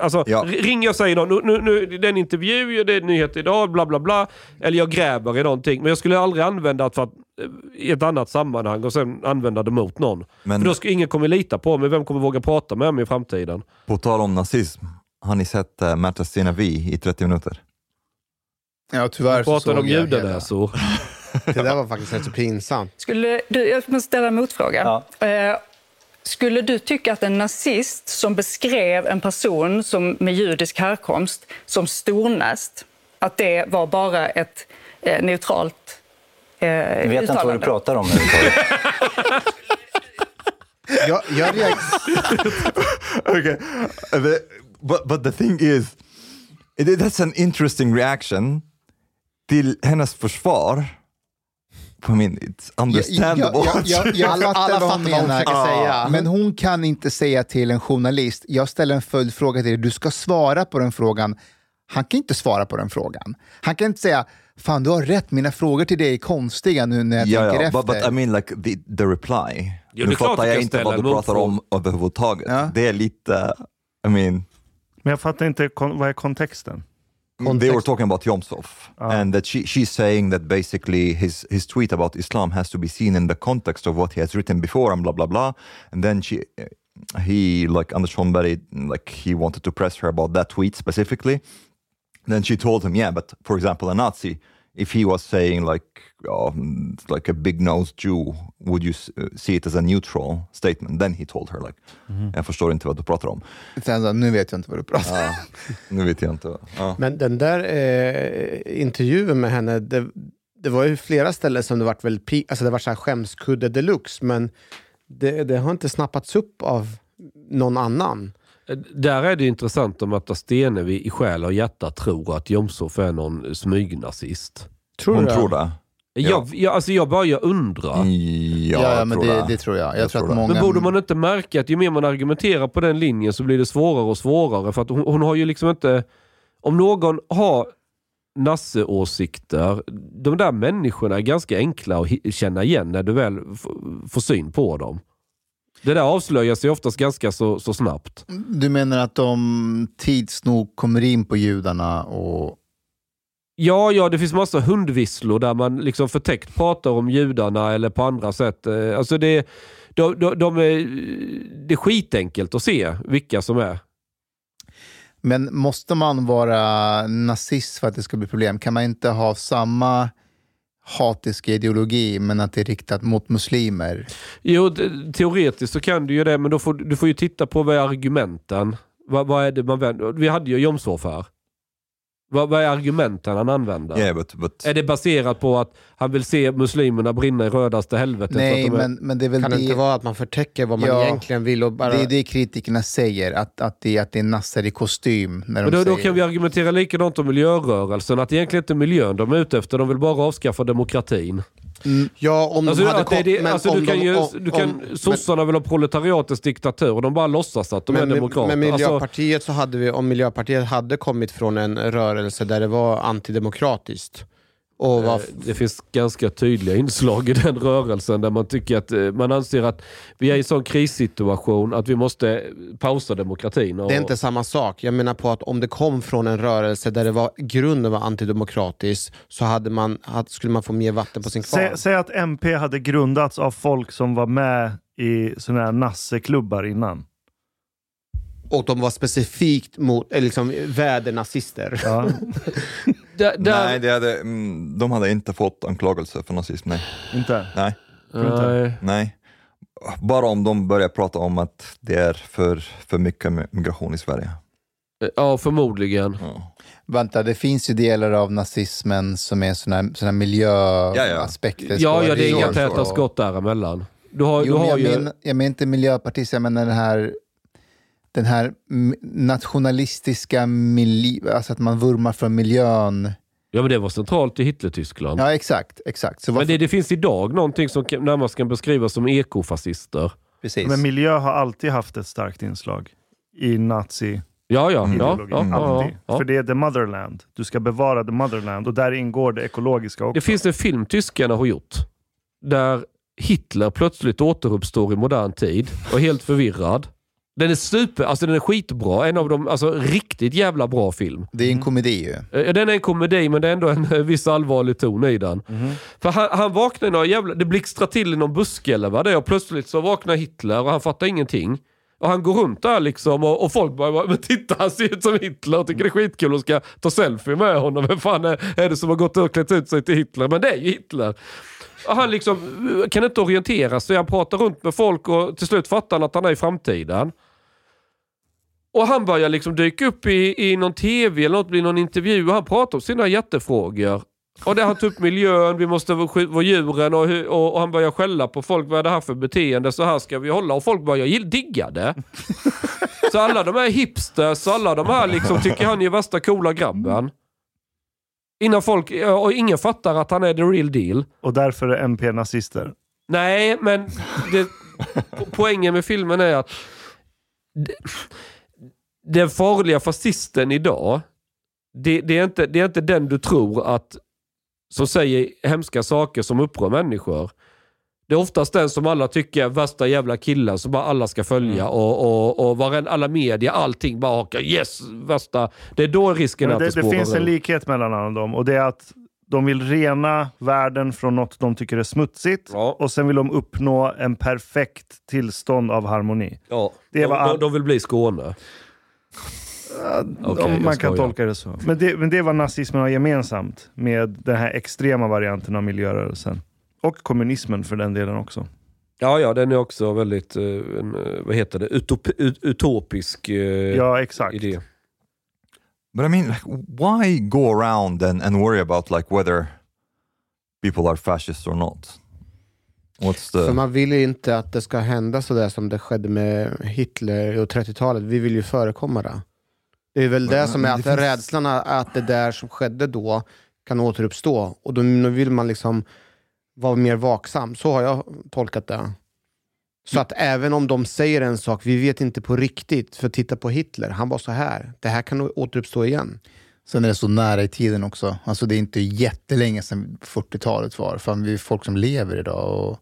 Alltså, Ja. r- ringer och säger någon, nu, nu, nu, det är en intervju, det är nyheter idag, bla bla bla. Eller jag gräver i någonting. Men jag skulle aldrig använda det för att, eh, i ett annat sammanhang och sen använda det mot någon. Men- För då ska ingen kommer lita på mig. Vem kommer våga prata med mig i framtiden? På tal om nazism, har ni sett uh, Märta Stenavi i 30 minuter? Ja, tyvärr så Pratar såg om jag hela. judenäsor. Det där var faktiskt rätt så pinsamt. Skulle du, jag måste ställa en motfråga. Eh, skulle du tycka att en nazist som beskrev en person som, med judisk härkomst som stornäst, att det var bara ett eh, neutralt eh, Jag vet inte vad du uttalande? pratar om överhuvudtaget. Jag, jag reagerar... okay, the, but but the thing is, that's an interesting reaction till hennes försvar. I mean, it's understandable. Jag, jag, jag, jag Alla- fattar alla vad hon fattar vad hon menar. försöker säga. Men hon kan inte säga till en journalist, jag ställer en följdfråga till dig, du ska svara på den frågan. Han kan inte svara på den frågan. Han kan inte säga, fan du har rätt, mina frågor till dig är konstiga nu när jag ja, tänker ja, efter. but, but I mean like the, the reply. Jo, nu fattar du jag inte vad du pratar om överhuvudtaget. Ja. Det är lite, I mean, Men jag fattar inte, vad är kontexten? They were talking about Yomsov ah. and that she, she's saying that basically his, his tweet about Islam has to be seen in the context of what he has written before and blah blah blah. And then she, he like Anders Holmberg, like he wanted to press her about that tweet specifically. Then she told him, yeah, but for example, a Nazi, if he was saying like um, like a big nosed Jew, would you uh, see it as a neutral statement? Then he told her like, jag förstår inte vad du pratar om. Sen så, nu vet jag inte vad du pratar om. Ja, nu vet jag inte. Ja. Men den där eh, intervjun med henne, det, det var ju flera ställen som det var väldigt pi- alltså det var så här skämskudde deluxe, men det, det har inte snappats upp av någon annan. Där är det intressant om att Stenevi i själ och hjärta tror att Jomshof är någon smygnazist. Tror Hon du det? tror det. Jag, jag, alltså jag bara jag undrar. Ja, Ja, men tror det, det. det tror jag. Jag, Jag tror tror många... Men borde man inte märka att ju mer man argumenterar på den linjen så blir det svårare och svårare? För att hon, hon har ju liksom inte... Om någon har Nasse-åsikter, de där människorna är ganska enkla att känna igen när du väl får syn på dem. Det där avslöjas ju oftast ganska så, så snabbt. Du menar att de tids nog kommer in på judarna och... Ja, ja, det finns massa hundvisslor där man liksom förtäckt pratar om judarna eller på andra sätt. Eh, Alltså det, de, de, de är, det är skitenkelt att se vilka som är. Men måste man vara nazist för att det ska bli problem? Kan man inte ha samma hatisk ideologi men att det är riktat mot muslimer? Jo, teoretiskt så kan du ju det, men då får, du får ju titta på vad är argumenten. Vad, vad är det man vänder? Vi hade ju Jomshof här. Vad, vad är argumenten han använder? Yeah, but, but Är det baserat på att han vill se muslimerna brinna i rödaste helvetet? Nej, är- men, men det är väl Kan det det... inte vara att man förtäcker vad man Ja, egentligen vill och bara... Det är det kritikerna säger, att, att, det, att det är nassar i kostym. När de Men då, då säger. kan vi argumentera likadant om miljörörelsen, att det egentligen inte är miljön de är ute efter, de vill bara avskaffa demokratin. Ja, om Alltså, de hade det, kom- det, men alltså, du kan de- ju, om- du kan, om- sossarna vill ha proletariatets diktatur och de bara låtsas att de men, är demokrater. med Alltså, Miljöpartiet så hade vi, om Miljöpartiet hade kommit från en rörelse där det var antidemokratiskt och Eh, Det finns ganska tydliga inslag i den rörelsen där man tycker att eh, man anser att vi är i en sån krissituation att vi måste pausa demokratin. Och, Det är inte samma sak. Jag menar på att om det kom från en rörelse där det var, grunden var antidemokratisk så hade man, skulle man få mer vatten på sin kvarn. Säg, säg att MP hade grundats av folk som var med i såna här nasseklubbar innan. Och de var specifikt mot, eh, liksom, vädernazister. Ja. Där, där, nej, det hade, mm, de hade inte fått anklagelse för nazism. Nej. Inte? Nej. nej. nej. Bara om de börjar prata om att det är för, för mycket migration i Sverige. Ja, förmodligen. Ja. Vänta, det finns ju delar av nazismen som är såna, såna miljöaspekter. Ja, ja, det är inga täta skott däremellan. Du har, Jo, du har jag, ju... men, jag menar inte miljöpartist, jag menar den här, den här nationalistiska, mili, alltså att man vurmar för miljön. Ja, men det var centralt i Hitler-Tyskland. Ja, exakt. exakt. Så Men varför, det, det finns idag någonting som närmast kan beskrivas som ekofascister. precis. Men miljö har alltid haft ett starkt inslag i nazi Ja, ja. ja, ja, ja, ja. För det är the motherland. Du ska bevara the motherland och där ingår det ekologiska också. Det finns en film tyskarna har gjort där Hitler plötsligt återuppstår i modern tid och är helt förvirrad. Den är super, alltså den är skitbra. En av de, alltså riktigt jävla bra film. Det är en komedi ju. Eh, Den är en komedi, men det är ändå en eh, viss allvarlig ton i den. För han, han vaknar i några jävla... Det blixtrar till i någon buske eller vad det är och plötsligt så vaknar Hitler och han fattar ingenting. Och han går runt där liksom och, och folk bara, men titta han ser ut som Hitler och tycker det är skitkul och ska ta selfie med honom. Vem fan är, är det som har gått och klätt ut sig till Hitler? Men det är ju Hitler. Och han liksom eh, kan inte orientera sig. Han pratar runt med folk och till slut fattar han att han är i framtiden. Och han börjar liksom dyka upp i, i någon tv eller något, blir någon intervju och han pratar om sina jättefrågor. Och där han tar upp miljön, vi måste vara djuren och, och, och han börjar skälla på folk. Vad är det här för beteende? Så här ska vi hålla. Och folk börjar digga det. Så alla de här hipsters, alla de här liksom tycker han är värsta coola grabben. Innan folk, och ingen fattar att han är the real deal. Och därför är MP nazister. Nej, men det, po- poängen med filmen är att det, den farliga fascisten idag, det, det, är inte, det är inte den du tror att som säger hemska saker som upprör människor. Det är oftast den som alla tycker är värsta jävla killen som bara alla ska följa och, och, och varen, alla media, allting bara hakar yes, värsta. Det är då risken är Men att det, det det spårar finns en likhet mellan alla dem och det är att de vill rena världen från något de tycker är smutsigt och sen vill de uppnå en perfekt tillstånd av harmoni. Ja, Det var de, all- de vill bli Skåne. Okej, om man kan tolka det så. Men det, men det var nazismen har gemensamt med den här extrema varianten av miljörörelsen. Och kommunismen för den delen också. Ja, ja, den är också väldigt, eh, en, eh, vad heter det, Utop, ut, utopisk eh, Ja, exakt. idé. But I mean, like, why go around and, and worry about like whether people are fascists or not? The... För man vill ju inte att det ska hända sådär som det skedde med Hitler och 30-talet. Vi vill ju förekomma det. Det är väl Men- det som är att finns- rädslan att det där som skedde då kan återuppstå. Och då vill man liksom vara mer vaksam. Så har jag tolkat det. Så att även om de säger en sak, vi vet inte på riktigt. För titta på Hitler, han var så här. Det här kan återuppstå igen. Sen är det så nära i tiden också. Alltså det är inte jättelänge sedan 40-talet var. Fan, vi är folk som lever idag. Och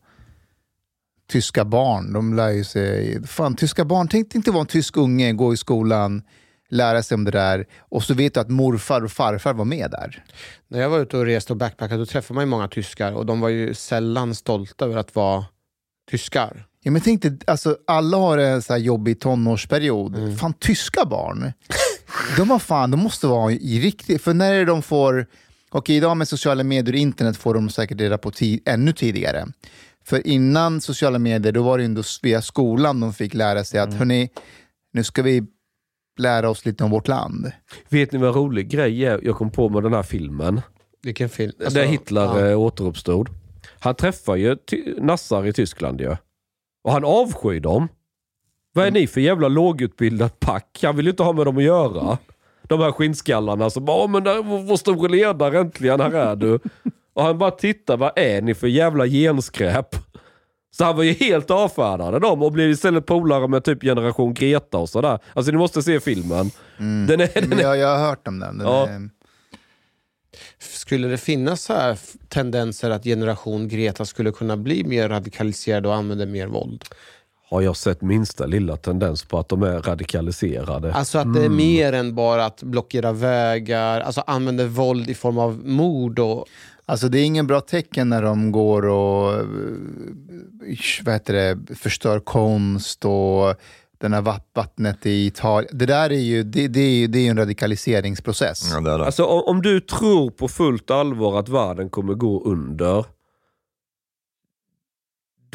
tyska barn, de lär ju sig... Fan, tyska barn, tänk inte vara en tysk unge, gå i skolan, lära sig om det där. Och så vet du att morfar och farfar var med där. När jag var ute och reste och backpackade då träffade man ju många tyskar och de var ju sällan stolta över att vara tyskar. Ja, men tänk dig, alltså, alla har en så här jobbig tonårsperiod. Fan, tyska barn. de, har fan, de måste vara i riktigt... För när de får... Okej, idag med sociala medier och internet får de säkert reda på ti- ännu tidigare. För innan sociala medier, då var det ändå via skolan de fick lära sig att hörni, nu ska vi lära oss lite om vårt land. Vet ni vad rolig grej är jag kom på med den här filmen? Vilken film? Alltså, Där Hitler ja. eh, återuppstod. Han träffar ju ty- nassar i Tyskland ju. Och han avskyr dem. Vad är ni för jävla lågutbildat pack? Han vill ju inte ha med dem att göra. De här skinnskallarna som bara, "Åh, men där, vår store ledare äntligen, här är du. Och han bara tittar, vad är ni för jävla genskräp? Så han var ju helt avfärdade dem och blev istället polare med typ generation Greta och sådär. Alltså ni måste se filmen. Den är, den är, Jag, jag har hört om den. den Ja. är, Skulle det finnas så här tendenser att generation Greta skulle kunna bli mer radikaliserad och använda mer våld? Har jag sett minsta lilla tendens på att de är radikaliserade. Alltså att det är Mm. mer än bara att blockera vägar, alltså använder våld i form av mord och... Alltså det är ingen bra tecken när de går och vad heter det, förstör konst och den här vatt- vattnet i Italien. Det där är ju, det, det är, ju- det är en radikaliseringsprocess. Ja, det är det. Alltså om, om du tror på fullt allvar att världen kommer gå under.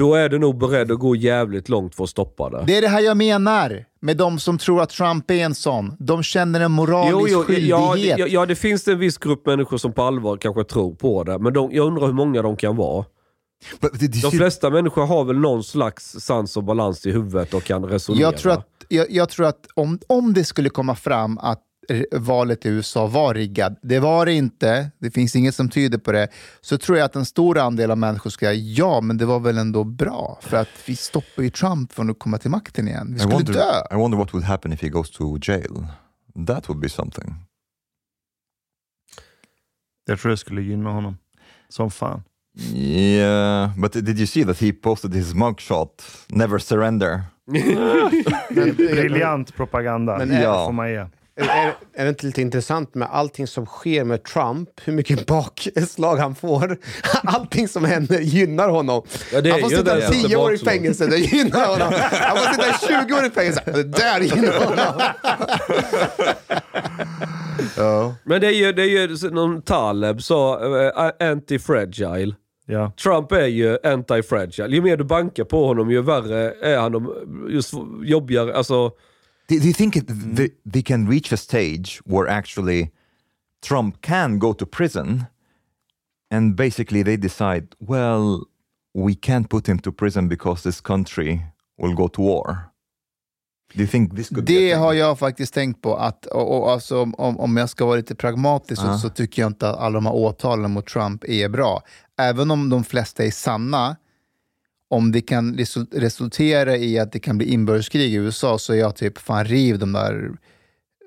Då är du nog beredd att gå jävligt långt för att stoppa det. Det är det här jag menar med de som tror att Trump är en sån. De känner en moralisk Jo, jo, ja, skyldighet. ja, ja, det finns en viss grupp människor som på allvar kanske tror på det. Men de, jag undrar hur många de kan vara. De flesta människor har väl någon slags sans och balans i huvudet och kan resonera. Jag tror att, jag, jag tror att om, om det skulle komma fram att valet i USA var riggad, det var det inte, det finns inget som tyder på det, så tror jag att en stor andel av människor ska säga ja, men det var väl ändå bra, för att vi stoppar ju Trump från att komma till makten igen. Vi I skulle wonder, dö. I wonder what would happen if he goes to jail. That would be something. Jag tror det skulle gynna honom. Som fan. Yeah, but did you see that he posted his mugshot? Never surrender. Briljant propaganda. Men det är- får man ge. Är, är det inte lite intressant med allting som sker med Trump, hur mycket bakslag han får? Allting som händer gynnar honom. Ja, han får sitta det, 10 år i fängelse, det gynnar honom. Han får sitta 20 år i fängelse, det där gynnar honom. Men det är ju, det är ju någon Taleb sa, uh, anti-fragile. Ja. Trump är ju anti-fragile. Ju mer du bankar på honom, ju värre är han. om- Just jobbigare, alltså... Do, do you think it, they, they can reach a stage where actually Trump can go to prison and basically they decide, well, we can't put him to prison because this country will go to war? Do you think this could be a Det har jag faktiskt tänkt på. Att, och, och, alltså, om, om jag ska vara lite pragmatisk Ja. så, så tycker jag inte att alla de här åtalen mot Trump är bra. Även om de flesta är sanna, om det kan resul- resultera i att det kan bli inbördeskrig i USA så är jag typ, fan riv de där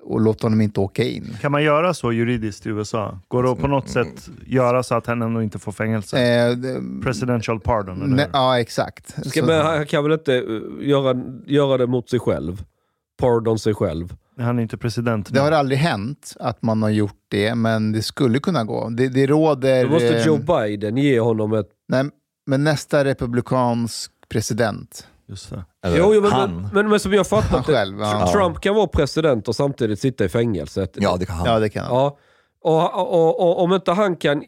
och låt honom inte åka in. Kan man göra så juridiskt i USA? Går det att på något sätt göra så att han ändå inte får fängelse? Eh, det- Presidential pardon, eller Ne- ja, exakt. Ska, men han kan väl inte uh, göra, göra det mot sig själv? Pardon sig själv. Han är inte president Det har aldrig hänt att man har gjort det, men det skulle kunna gå. Det, det råder... Då måste eh, Joe Biden ge honom ett... Nej, men nästa republikansk president. Just det. Eller Jo, jo, men, han. men, men, men som jag fattat Han det, själv, ja. Trump kan vara president och samtidigt sitta i fängelset. Ja, det kan han. Ja, det kan han. Ja. Och, och, och, och om inte han kan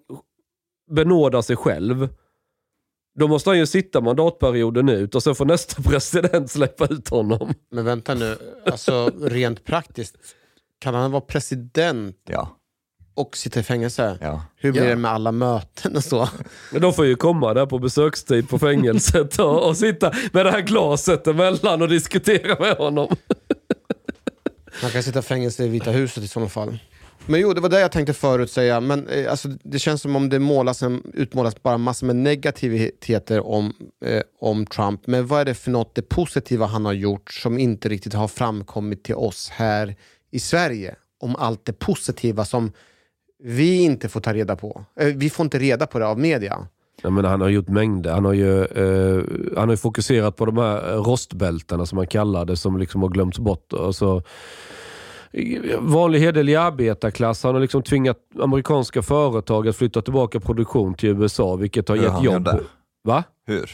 benåda sig själv, då måste han ju sitta mandatperioden ut och sen får nästa president släppa ut honom. Men vänta nu, alltså rent praktiskt, kan han vara president Ja. Och sitta i fängelse? Ja. Hur blir Ja. det med alla möten och så? Men de får ju komma där på besökstid på fängelset och, och sitta med det här glaset emellan och diskutera med honom. Han kan sitta i fängelse i Vita huset i sådana fall. Men jo, det var det jag tänkte förut säga. Men eh, alltså, det känns som om det målas en, utmålas bara massor med negativiteter om, eh, om Trump. Men vad är det för något det positiva han har gjort som inte riktigt har framkommit till oss här i Sverige? Om allt det positiva som vi inte får ta reda på. Eh, vi får inte reda på det av media. Jag menar, han har gjort mängder. Han har ju eh, han har ju fokuserat på de här rostbältena som man kallar det, som liksom har glömts bort. Alltså, vanlig hederlig arbetarklass. Han har liksom tvingat amerikanska företag att flytta tillbaka produktion till USA, vilket har Hur gett han jobb. gjorde? Va? Hur?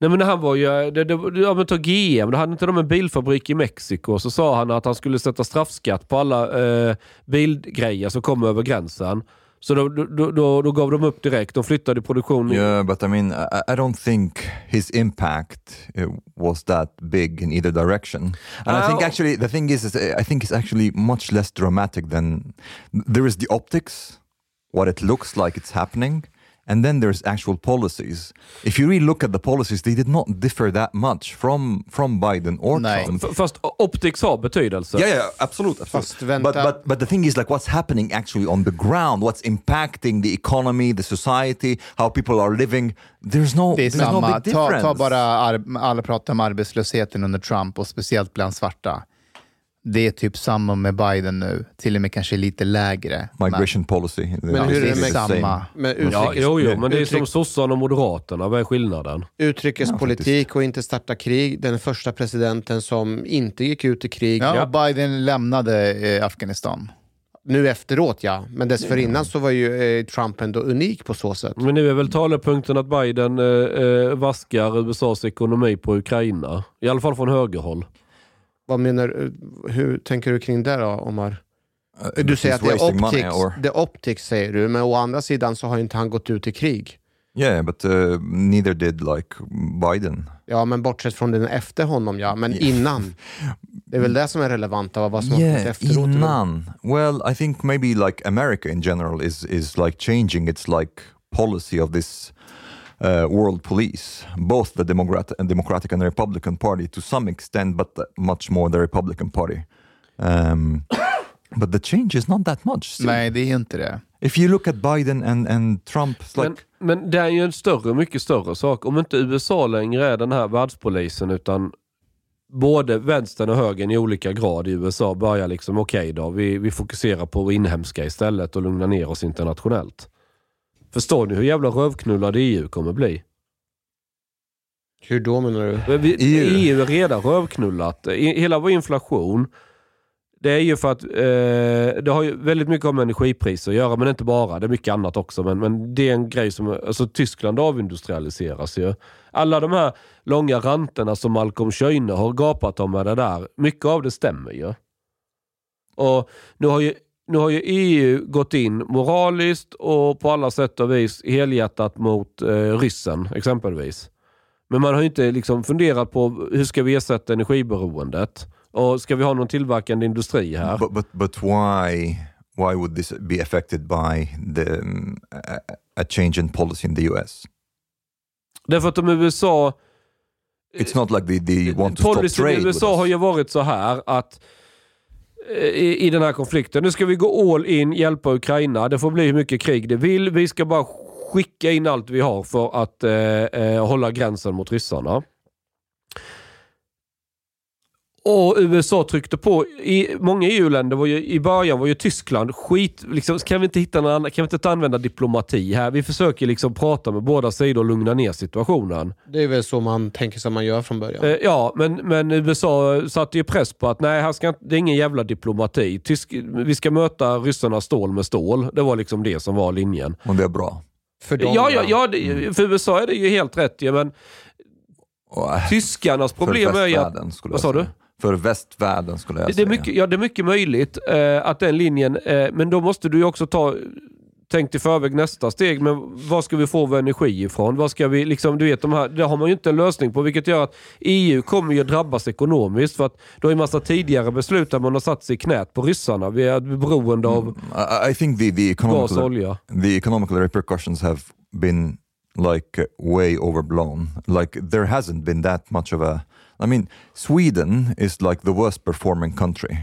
Nej men han var ju, det, det, ja men ta GM, då hade inte de en bilfabrik i Mexiko, så sa han att han skulle sätta straffskatt på alla eh, bilgrejer som kom över gränsen. Så då, då, då, då gav de upp direkt, de flyttade produktionen. Yeah, but I mean, I, I don't think his impact uh, was that big in either direction. And I think actually, the thing is, is, uh, I think it's actually much less dramatic than there is the optics, what it looks like it's happening, and then there's actual policies. If you really look at the policies, they did not differ that much from from Biden or Nej. Trump. F- Fast optics har betydelse. Yeah, yeah, absolutely. Fast absolutely. vänta. But, but but the thing is, like, what's happening actually on the ground? What's impacting the economy, the society, how people are living? There's no, Det är there's no samma. big ta, difference. ta bara, ar- alla pratar om arbetslösheten under Trump och speciellt bland svarta. Det är typ samma med Biden nu, till och med kanske lite lägre. Migration policy. Men hur är det med är samma. Men Ja, utrikes, jo, jo, men det är som sossarna och moderaterna. Vad är skillnaden? utrikespolitik och inte starta krig. Den första presidenten som inte gick ut i krig. Ja, och Biden lämnade eh, Afghanistan. Nu efteråt ja, men dessförinnan så var ju eh, Trump ändå unik på så sätt. Men nu är väl talepunkten att Biden eh, eh, vaskar USAs ekonomi på Ukraina. I alla fall från högerhåll. Vad menar? Hur tänker du kring det då, Omar? Uh, Du säger att det är money, optics, det är optics säger du, men å andra sidan så har inte han gått ut i krig. Yeah, but uh, neither did like Biden. Ja, men bortsett från den efter honom ja, men Yeah. innan. Det är väl det som är relevant av vad som Yeah, efteråt. innan. Well, I think maybe like America in general is is like changing its like policy of this uh, world police, both the Democrat and Democratic and the Republican Party to some extent, but much more the Republican Party. Um, but the change is not that much. still. Nej, det är inte det. If you look at Biden and and Trump, like Men, men det är ju en större, mycket större sak. Om inte USA längre är den här världspolisen utan både vänstern och högern i olika grad i USA börjar liksom, okej då, vi, vi fokuserar på inhemska istället och lugnar ner oss internationellt. Förstår ni hur jävla rövknullade EU kommer bli? Hur då menar du? Men vi, EU är redan rövknullat. I- Hela vår inflation, det är ju för att eh, det har ju väldigt mycket med energipriser att göra, men inte bara. Det är mycket annat också. Men, men det är en grej som, alltså Tyskland avindustrialiseras ju. Alla de här långa ranterna som Malcolm Schöne har gapat om med det där, mycket av det stämmer ju. Och nu har ju nu har ju EU gått in moraliskt och på alla sätt och vis helhjärtat mot eh, ryssen exempelvis. Men man har ju inte liksom funderat på hur ska vi ersätta energiberoendet? Och ska vi ha någon tillverkande industri här? But, but, but why, why would this be affected by the, a, change in policy in the US? Därför att om USA... It's not like they, they want to stop Policyn trade i with USA us. har ju varit så här att Eh, i, i den här konflikten, nu ska vi gå all in, hjälpa Ukraina. Det får bli hur mycket krig det vill. Vi ska bara skicka in allt vi har för att eh, eh, hålla gränsen mot ryssarna. Och USA tryckte på. I många EU-länder var ju, i början var ju Tyskland skit, liksom, kan vi inte hitta någon annan, kan vi inte använda diplomati här? Vi försöker liksom prata med båda sidor och lugna ner situationen. Det är väl så man tänker sig man gör från början. Eh, Ja, men, men USA satte ju press på att nej, här ska det är ingen jävla diplomati. Tysk, vi ska möta ryssarna stål med stål. Det var liksom det som var linjen. Och det är bra. För dem, Ja, ja, ja det, för USA är det ju helt rätt. Ja, men tyskarnas problem är ju att... västvärlden skulle Vad sa du? För västvärlden skulle jag Det, det, säga. är mycket, ja, det är mycket möjligt eh, att den linjen, eh, men då måste du ju också ta Tänk till förväg nästa steg, men var ska vi få vår energi ifrån? Vad ska vi, liksom, du vet, de här, det har man ju inte en lösning på, vilket gör att EU kommer ju drabbas ekonomiskt. För att det har ju massa tidigare beslut där man har satt sig i knät på ryssarna. Vi är beroende av I, I think the, the, gas och olja. the economical repercussions have been like way overblown. Like there hasn't been that much of a. I mean, Sweden is like the worst performing country.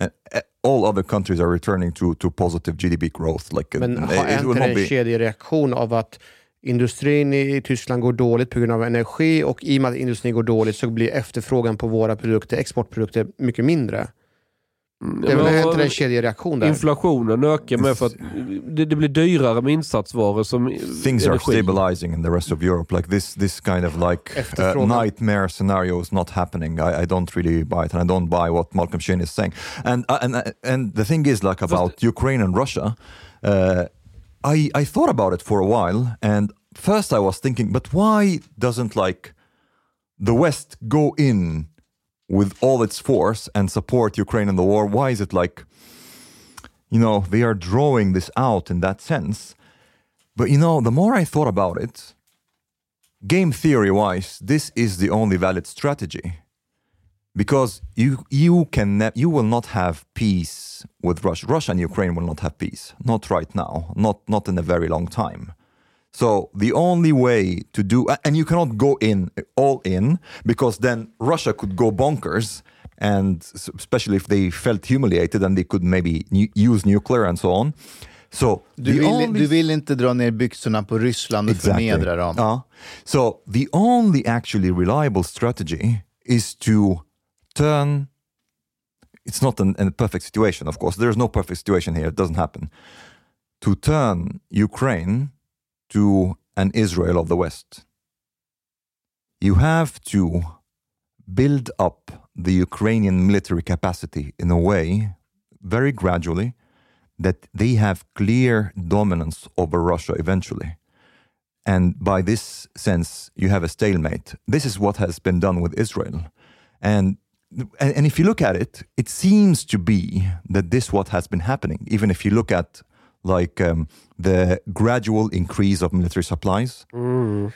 And uh, all other countries are returning to, to positive GDP growth. Like uh, Men it- har it inte not en be- kedjereaktion av att industrin i Tyskland går dåligt på grund av energi och i och med att industrin går dåligt så blir efterfrågan på våra produkter, exportprodukter, mycket mindre. Det är väl men- inte en kedjereaktion där? Inflationen ökar med för att det, det blir dyrare med insatsvaror som things are energi. stabilizing in the rest of Europe. Like this, this kind of like uh, nightmare scenario is not happening. I, I don't really buy it, and I don't buy what Malcolm Sheen is saying. And uh, and uh, and the thing is, like about Ukraine and Russia, uh, I I thought about it for a while, and first I was thinking, but why doesn't like the West go in with all its force and support Ukraine in the war? Why is it like, you know, they are drawing this out in that sense? But you know, the more I thought about it, game theory wise, this is the only valid strategy. Because you you can ne- you will not have peace with Russia. Russia and Ukraine will not have peace. Not right now. Not not in a very long time. So the only way to do and you cannot go in all in because then Russia could go bonkers and especially if they felt humiliated and they could maybe use nuclear and so on. So Du the vill, only du vill inte dra ner byxorna på Ryssland och förnedra dem. Uh, so the only actually reliable strategy is to turn. It's not an, a perfect situation, of course. There's no perfect situation here. It doesn't happen. To turn Ukraine to an Israel of the West. You have to build up the Ukrainian military capacity in a way, very gradually, that they have clear dominance over Russia eventually. And by this sense, you have a stalemate. This is what has been done with Israel. And, and, if you look at it, it seems to be that this what has been happening. Even if you look at like um, the gradual increase of military supplies.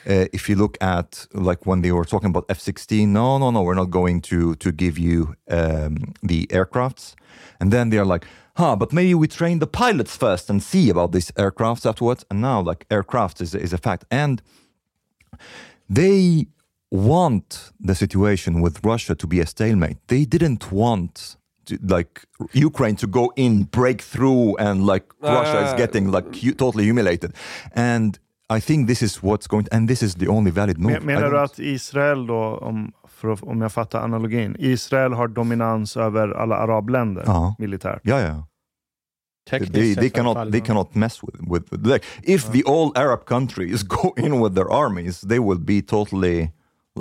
Uh, if you look at like when they were talking about F-16, no, no, no, we're not going to to give you um, the aircrafts. And then they're like, huh, but maybe we train the pilots first and see about these aircrafts afterwards. And now like aircraft is, is a fact. And they want the situation with Russia to be a stalemate. They didn't want to, like Ukraine to go in, break through, and like Russia is Uh, getting like hu- totally humiliated. And I think this is what's going. and this is the only valid move. Men, menar du att Israel då, om, för om jag fattar analogin, Israel har dominans över alla arabländer Ja. militärt? Ja, ja. Tekniskt They, they cannot fall, they ja. cannot mess with with, with like if the all Arab countries go in with their armies, they will be totally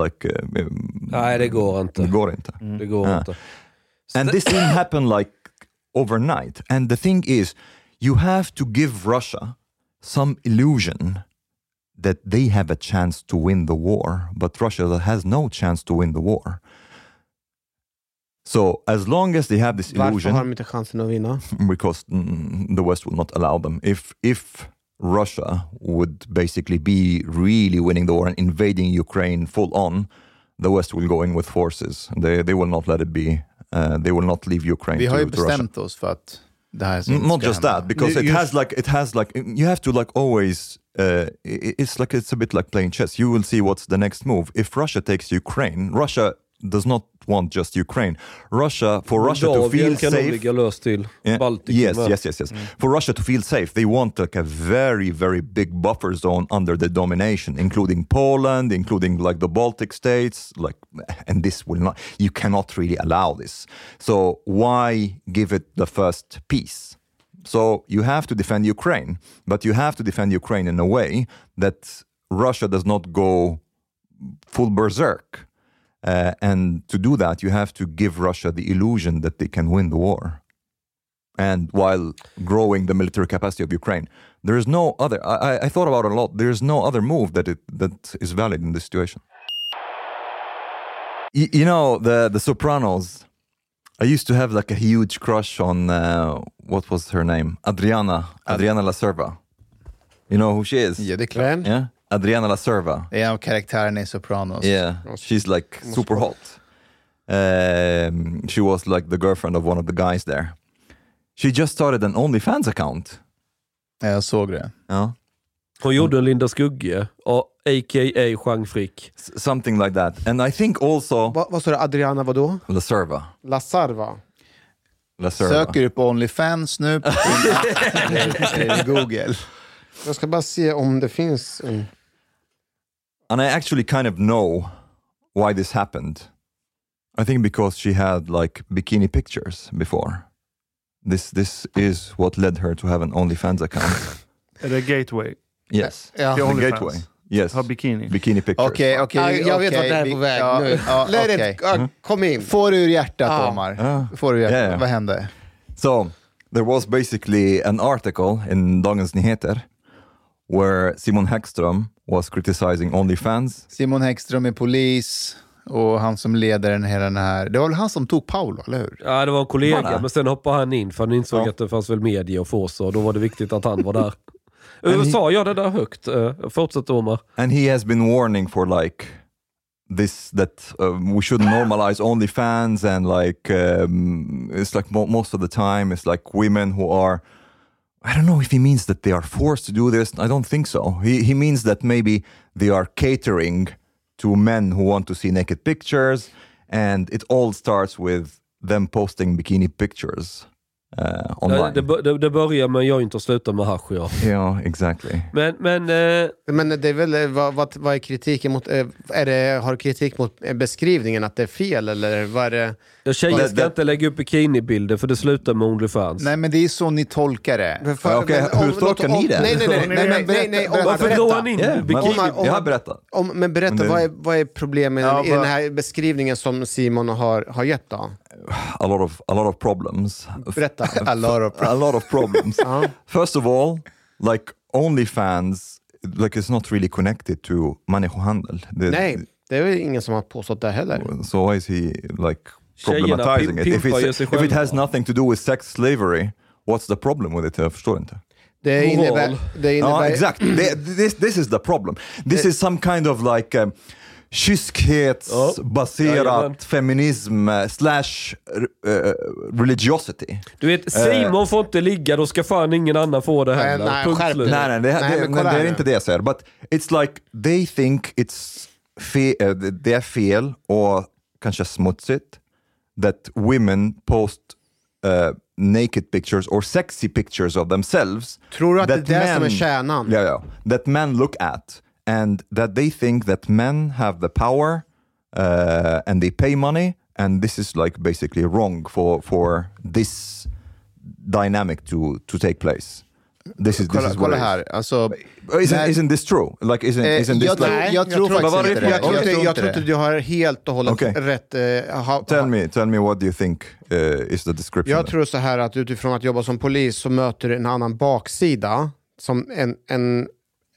like uh, um, Nej, det går inte. det går inte. Det går inte. And this didn't happen like overnight. And the thing is, you have to give Russia some illusion that they have a chance to win the war, but Russia has no chance to win the war. So as long as they have this illusion, har de inte chansen att vinna? because mm, the West will not allow them. If if Russia would basically be really winning the war and invading Ukraine full on, the West will go in with forces. They they will not let it be. Uh, they will not leave Ukraine. Vi har ju to, to Russia. bestämt oss för att det här N- inte Not just hända. that, because You- it has like it has like you have to like always. Uh, it's like it's a bit like playing chess. You will see what's the next move. If Russia takes Ukraine, Russia does not want just Ukraine. Russia for Russia to feel safe. ligga löst till. Baltikum Yes, yes, yes, yes. For Russia to feel safe, they want like a very, very big buffer zone under the domination, including Poland, including like the Baltic states, like, and this will not. You cannot really allow this. So why give it the first piece? So you have to defend Ukraine, but you have to defend Ukraine in a way that Russia does not go full berserk. Uh, and to do that, you have to give Russia the illusion that they can win the war. And while growing the military capacity of Ukraine, there is no other. I, I- thought about it a lot. There is no other move that it that is valid in this situation. Y- you know the the Sopranos. I used to have like a huge crush on uh, what was her name, Adriana Adriana La Serva. You know who she is? Yeah, the clan. Yeah, Adriana La Serva. Det är en av karaktärerna i Sopranos. Yeah, she's like super hot. Um, she was like the girlfriend of one of the guys there. She just started an OnlyFans account. Ja, Jag såg det. Ja. Hon gjorde en Linda Skugge, och a.k.a. Jean Frick. S- something like that. And I think also Va, vad sa du, Adriana vadå? La Serva. La Sarva? La Serva. Söker upp Onlyfans nu på Google. Jag ska bara se om det finns en... And I actually kind of know why this happened. I think because she had like bikini pictures before. This this is what led her to have an OnlyFans account. Är det gateway? yes. Ja. The OnlyFans. gateway. Yes. Ha bikini. Bikini pictures. Okej, okay, okej. jag vet okej, vart det här är vi- på väg ja, nu. Ja, Let it, okej. ja, mm. kom in. Får du ur hjärtat, Ja. Omar? Ja. Får du ur hjärtat? Ja, ja. Vad hände? So there was basically an article in Dagens Nyheter where Simon Häggström was criticizing OnlyFans. Simon Häggström är polis och han som leder den hela den här... Det var väl han som tog Paolo, eller hur? Ja, det var en kollega, men sen hoppade han in för han insåg Ja. att det fanns väl media att få så och då var det viktigt att han var där. Sa jag det där högt? Uh, fortsätt Omar. And he has been warning for like this that um, we should normalize OnlyFans and like um, it's like mo- most of the time it's like women who are I don't know if he means that they are forced to do this. I don't think so. He he means that maybe they are catering to men who want to see naked pictures, and it all starts with them posting bikini pictures uh, Det, online. det, det, det börjar med joint och slutar med hasch ja. yeah, exactly. Men, men eh, Men det är väl, eh, vad, vad, vad är kritiken mot... eh, Är det, har du kritik mot beskrivningen, att det är fel? Eller vad är det? Tjejer Det- ska det- inte lägga upp bikinibilder för det slutar med Onlyfans. Nej, men det är så ni tolkar det. För- Okej, men hur om- tolkar om- ni det? Nej, nej, nej. nej, nej, nej, nej, Omar, Varför berätta. drar han in Yeah, bikini? Jag berättat. Om, men berätta, Men det- vad, är, vad är problemet Ja, i den här beskrivningen som Simon har, har gett då? A lot of a lot of problems. Berätta. A lot of a lot of problems. First of all, like OnlyFans, like it's not really connected to människohandel. Nej, det är väl ingen som har påstått det heller. So why is he like problematizing it? If, if it has nothing to do with sex slavery, what's the problem with it? Jag förstår inte. Det innebär... Det innebär Ja, exakt. Det- this, this is the problem. This is some kind of like um, kyskhetsbaserat jajamän. feminism uh, slash uh, religiosity. Du vet, Simon får inte ligga, då ska fan ingen annan få det heller. nej, Punkt. Nej, nej, det, Nej, det, men kolla det är inte det jag säger. But it's like they think it's fe, eh, det är fel och kanske smutsigt that women post uh, naked pictures or sexy pictures of themselves. Tror du att that det är det som är kärnan? Yeah, yeah. That men look at and that they think that men have the power uh, and they pay money and this is like basically wrong for for this dynamic to to take place. This is this Kolla, is kolla här. Alltså, Isn't, när- isn't this true? Like, isn't, Eh, isn't this jag tror- like, jag tror faktiskt jag, inte det. jag, tror Jag jag inte tror inte du har helt och hållet Okej. rätt. eh, ha, Tell me, tell me what do you think uh, is the description? jag tror så här att utifrån att jobba som polis så möter du en annan baksida som en, en,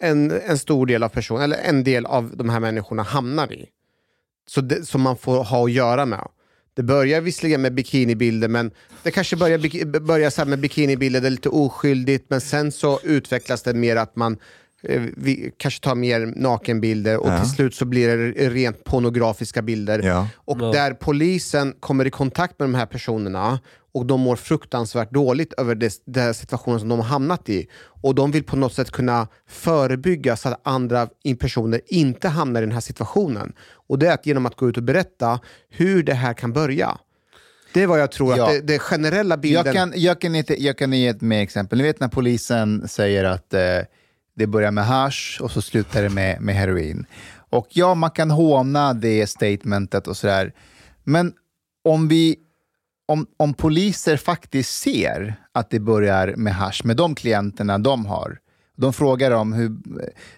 en, en stor del av personen, eller en del av de här människorna hamnar i. Så det, som man får ha att göra med. Det börjar visserligen med bikinibilder, men det kanske börjar, börjar så här med bikinibilder, det är lite oskyldigt, men sen så utvecklas det mer att man eh, vi kanske tar mer nakenbilder och Ja. till slut så blir det rent pornografiska bilder. Ja. Och Ja. där polisen kommer i kontakt med de här personerna och de mår fruktansvärt dåligt över det, den situationen som de har hamnat i. Och de vill på något sätt kunna förebygga så att andra personer inte hamnar i den här situationen. Och det är att genom att gå ut och berätta hur det här kan börja. Det är vad jag tror Ja. att det, det generella bilden... Jag kan, jag, kan inte, jag kan ge ett mer exempel. Ni vet när polisen säger att eh, det börjar med hash och så slutar det med, med heroin. Och ja, man kan håna det statementet och sådär. Men om, vi, om, om poliser faktiskt ser att det börjar med hash med de klienterna de har, de frågar om hur...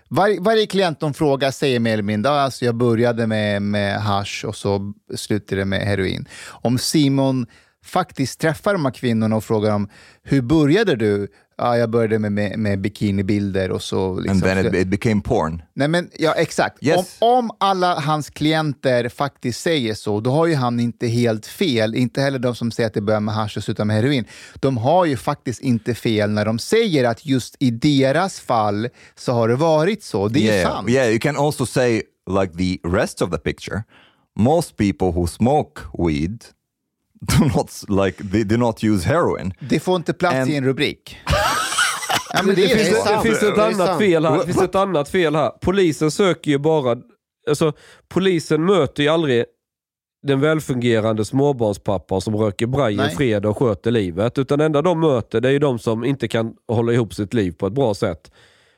Var, varje klient de frågar säger mer eller mindre ah, alltså jag började med, med hash och så slutade det med heroin. Om Simon faktiskt träffar de här kvinnorna och frågar dem hur började du? Ja, jag började med, med, med bikinibilder och så... Liksom, and then it, it became porn. Nej, men, ja, exakt. Yes. Om, om alla hans klienter faktiskt säger så, då har ju han inte helt fel. Inte heller de som säger att det börjar med hasch och slutar med heroin. De har ju faktiskt inte fel när de säger att just i deras fall så har det varit så. Det är ju yeah, sant. yeah. You can also say like the rest of the picture. Most people who smoke weed do not like they do not use heroin. Det får inte plats And- i en rubrik. ja, men det, Det, finns, det, finns ett annat fel här. Det finns ett annat fel här. Polisen söker ju bara... Alltså, polisen möter ju aldrig den välfungerande småbarnspappan som röker braj en Nej. fredag och sköter livet. Utan det enda de möter det är ju de som inte kan hålla ihop sitt liv på ett bra sätt.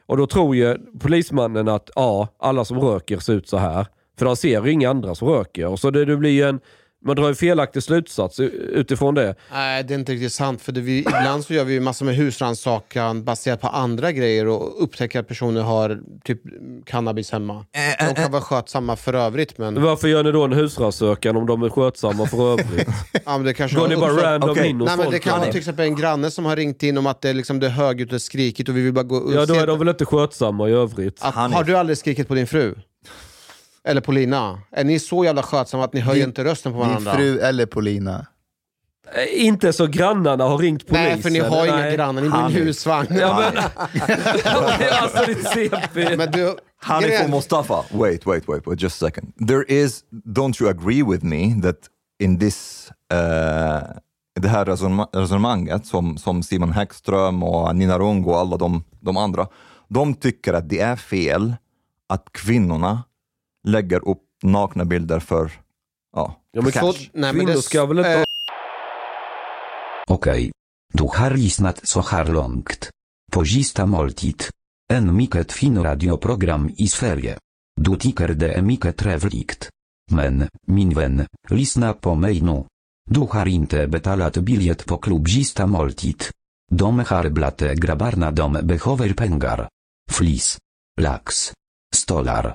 Och då tror ju polismannen att ja, alla som röker ser ut så här. För de ser ju inga andra som röker. Och så det, det blir ju en, man drar en felaktig slutsats utifrån det. Nej, det är inte riktigt sant. För det vi, ibland så gör vi ju massor med husrannsakan baserat på andra grejer och upptäcker att personer har typ cannabis hemma. De kan vara skötsamma för övrigt, men... Varför gör ni då en husrannsakan om de är skötsamma för övrigt? Ja, men det kanske Går ni bara random Okej. in hos Nej, men det kan vara till exempel en granne som har ringt in om att det, liksom, det är högljutt och skrikigt och vi vill bara gå och Ja, då är de väl inte skötsamma i övrigt. att, Har du aldrig skrikit på din fru? Eller på Lina? Är ni så jävla skötsamma att ni höjer Din- inte rösten på Din varandra? fru eller Polina. Eh, Inte så grannarna har ringt polisen. Nej, för ni har inga Nej. grannar, ni bor i en husvagn. Ja, men, alltså ditt CP. Men du, Hanif or Mustafa, wait, wait, wait, wait, just a second. There is, don't you agree with me that in this, uh, det här resonema- resonemanget som, som Simon Häggström och Nina Rungo och alla de, de andra, de tycker att det är fel att kvinnorna lägger upp nakna bilder för, ja, Ja, men cash. så, nej, men det- ska väl inte eh. Okej. Du har lyssnat så här långt. På sista måltid. En mycket fin radioprogram i Sverige. Du tycker det är mycket trevligt. Men, min vän, lyssna på mig nu. Du har inte betalat biljett på klubb sista måltid. De har blate grabbarna de behöver pengar. Flis. Lax. Stolar.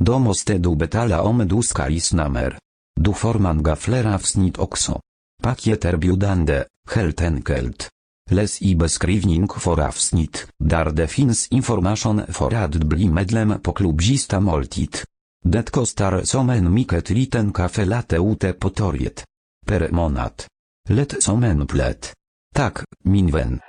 Do måste du betala om du ska lyssna mer. Du får många fler avsnitt också. Paket erbjudande, helt enkelt. Läs i beskrivning för avsnitt, där det finns information för att bli medlem på klubbzista måltid. Det kostar som en mycket liten kaffe latte ute på torget. Per månad. Lätt som en plätt. Tak, min vän.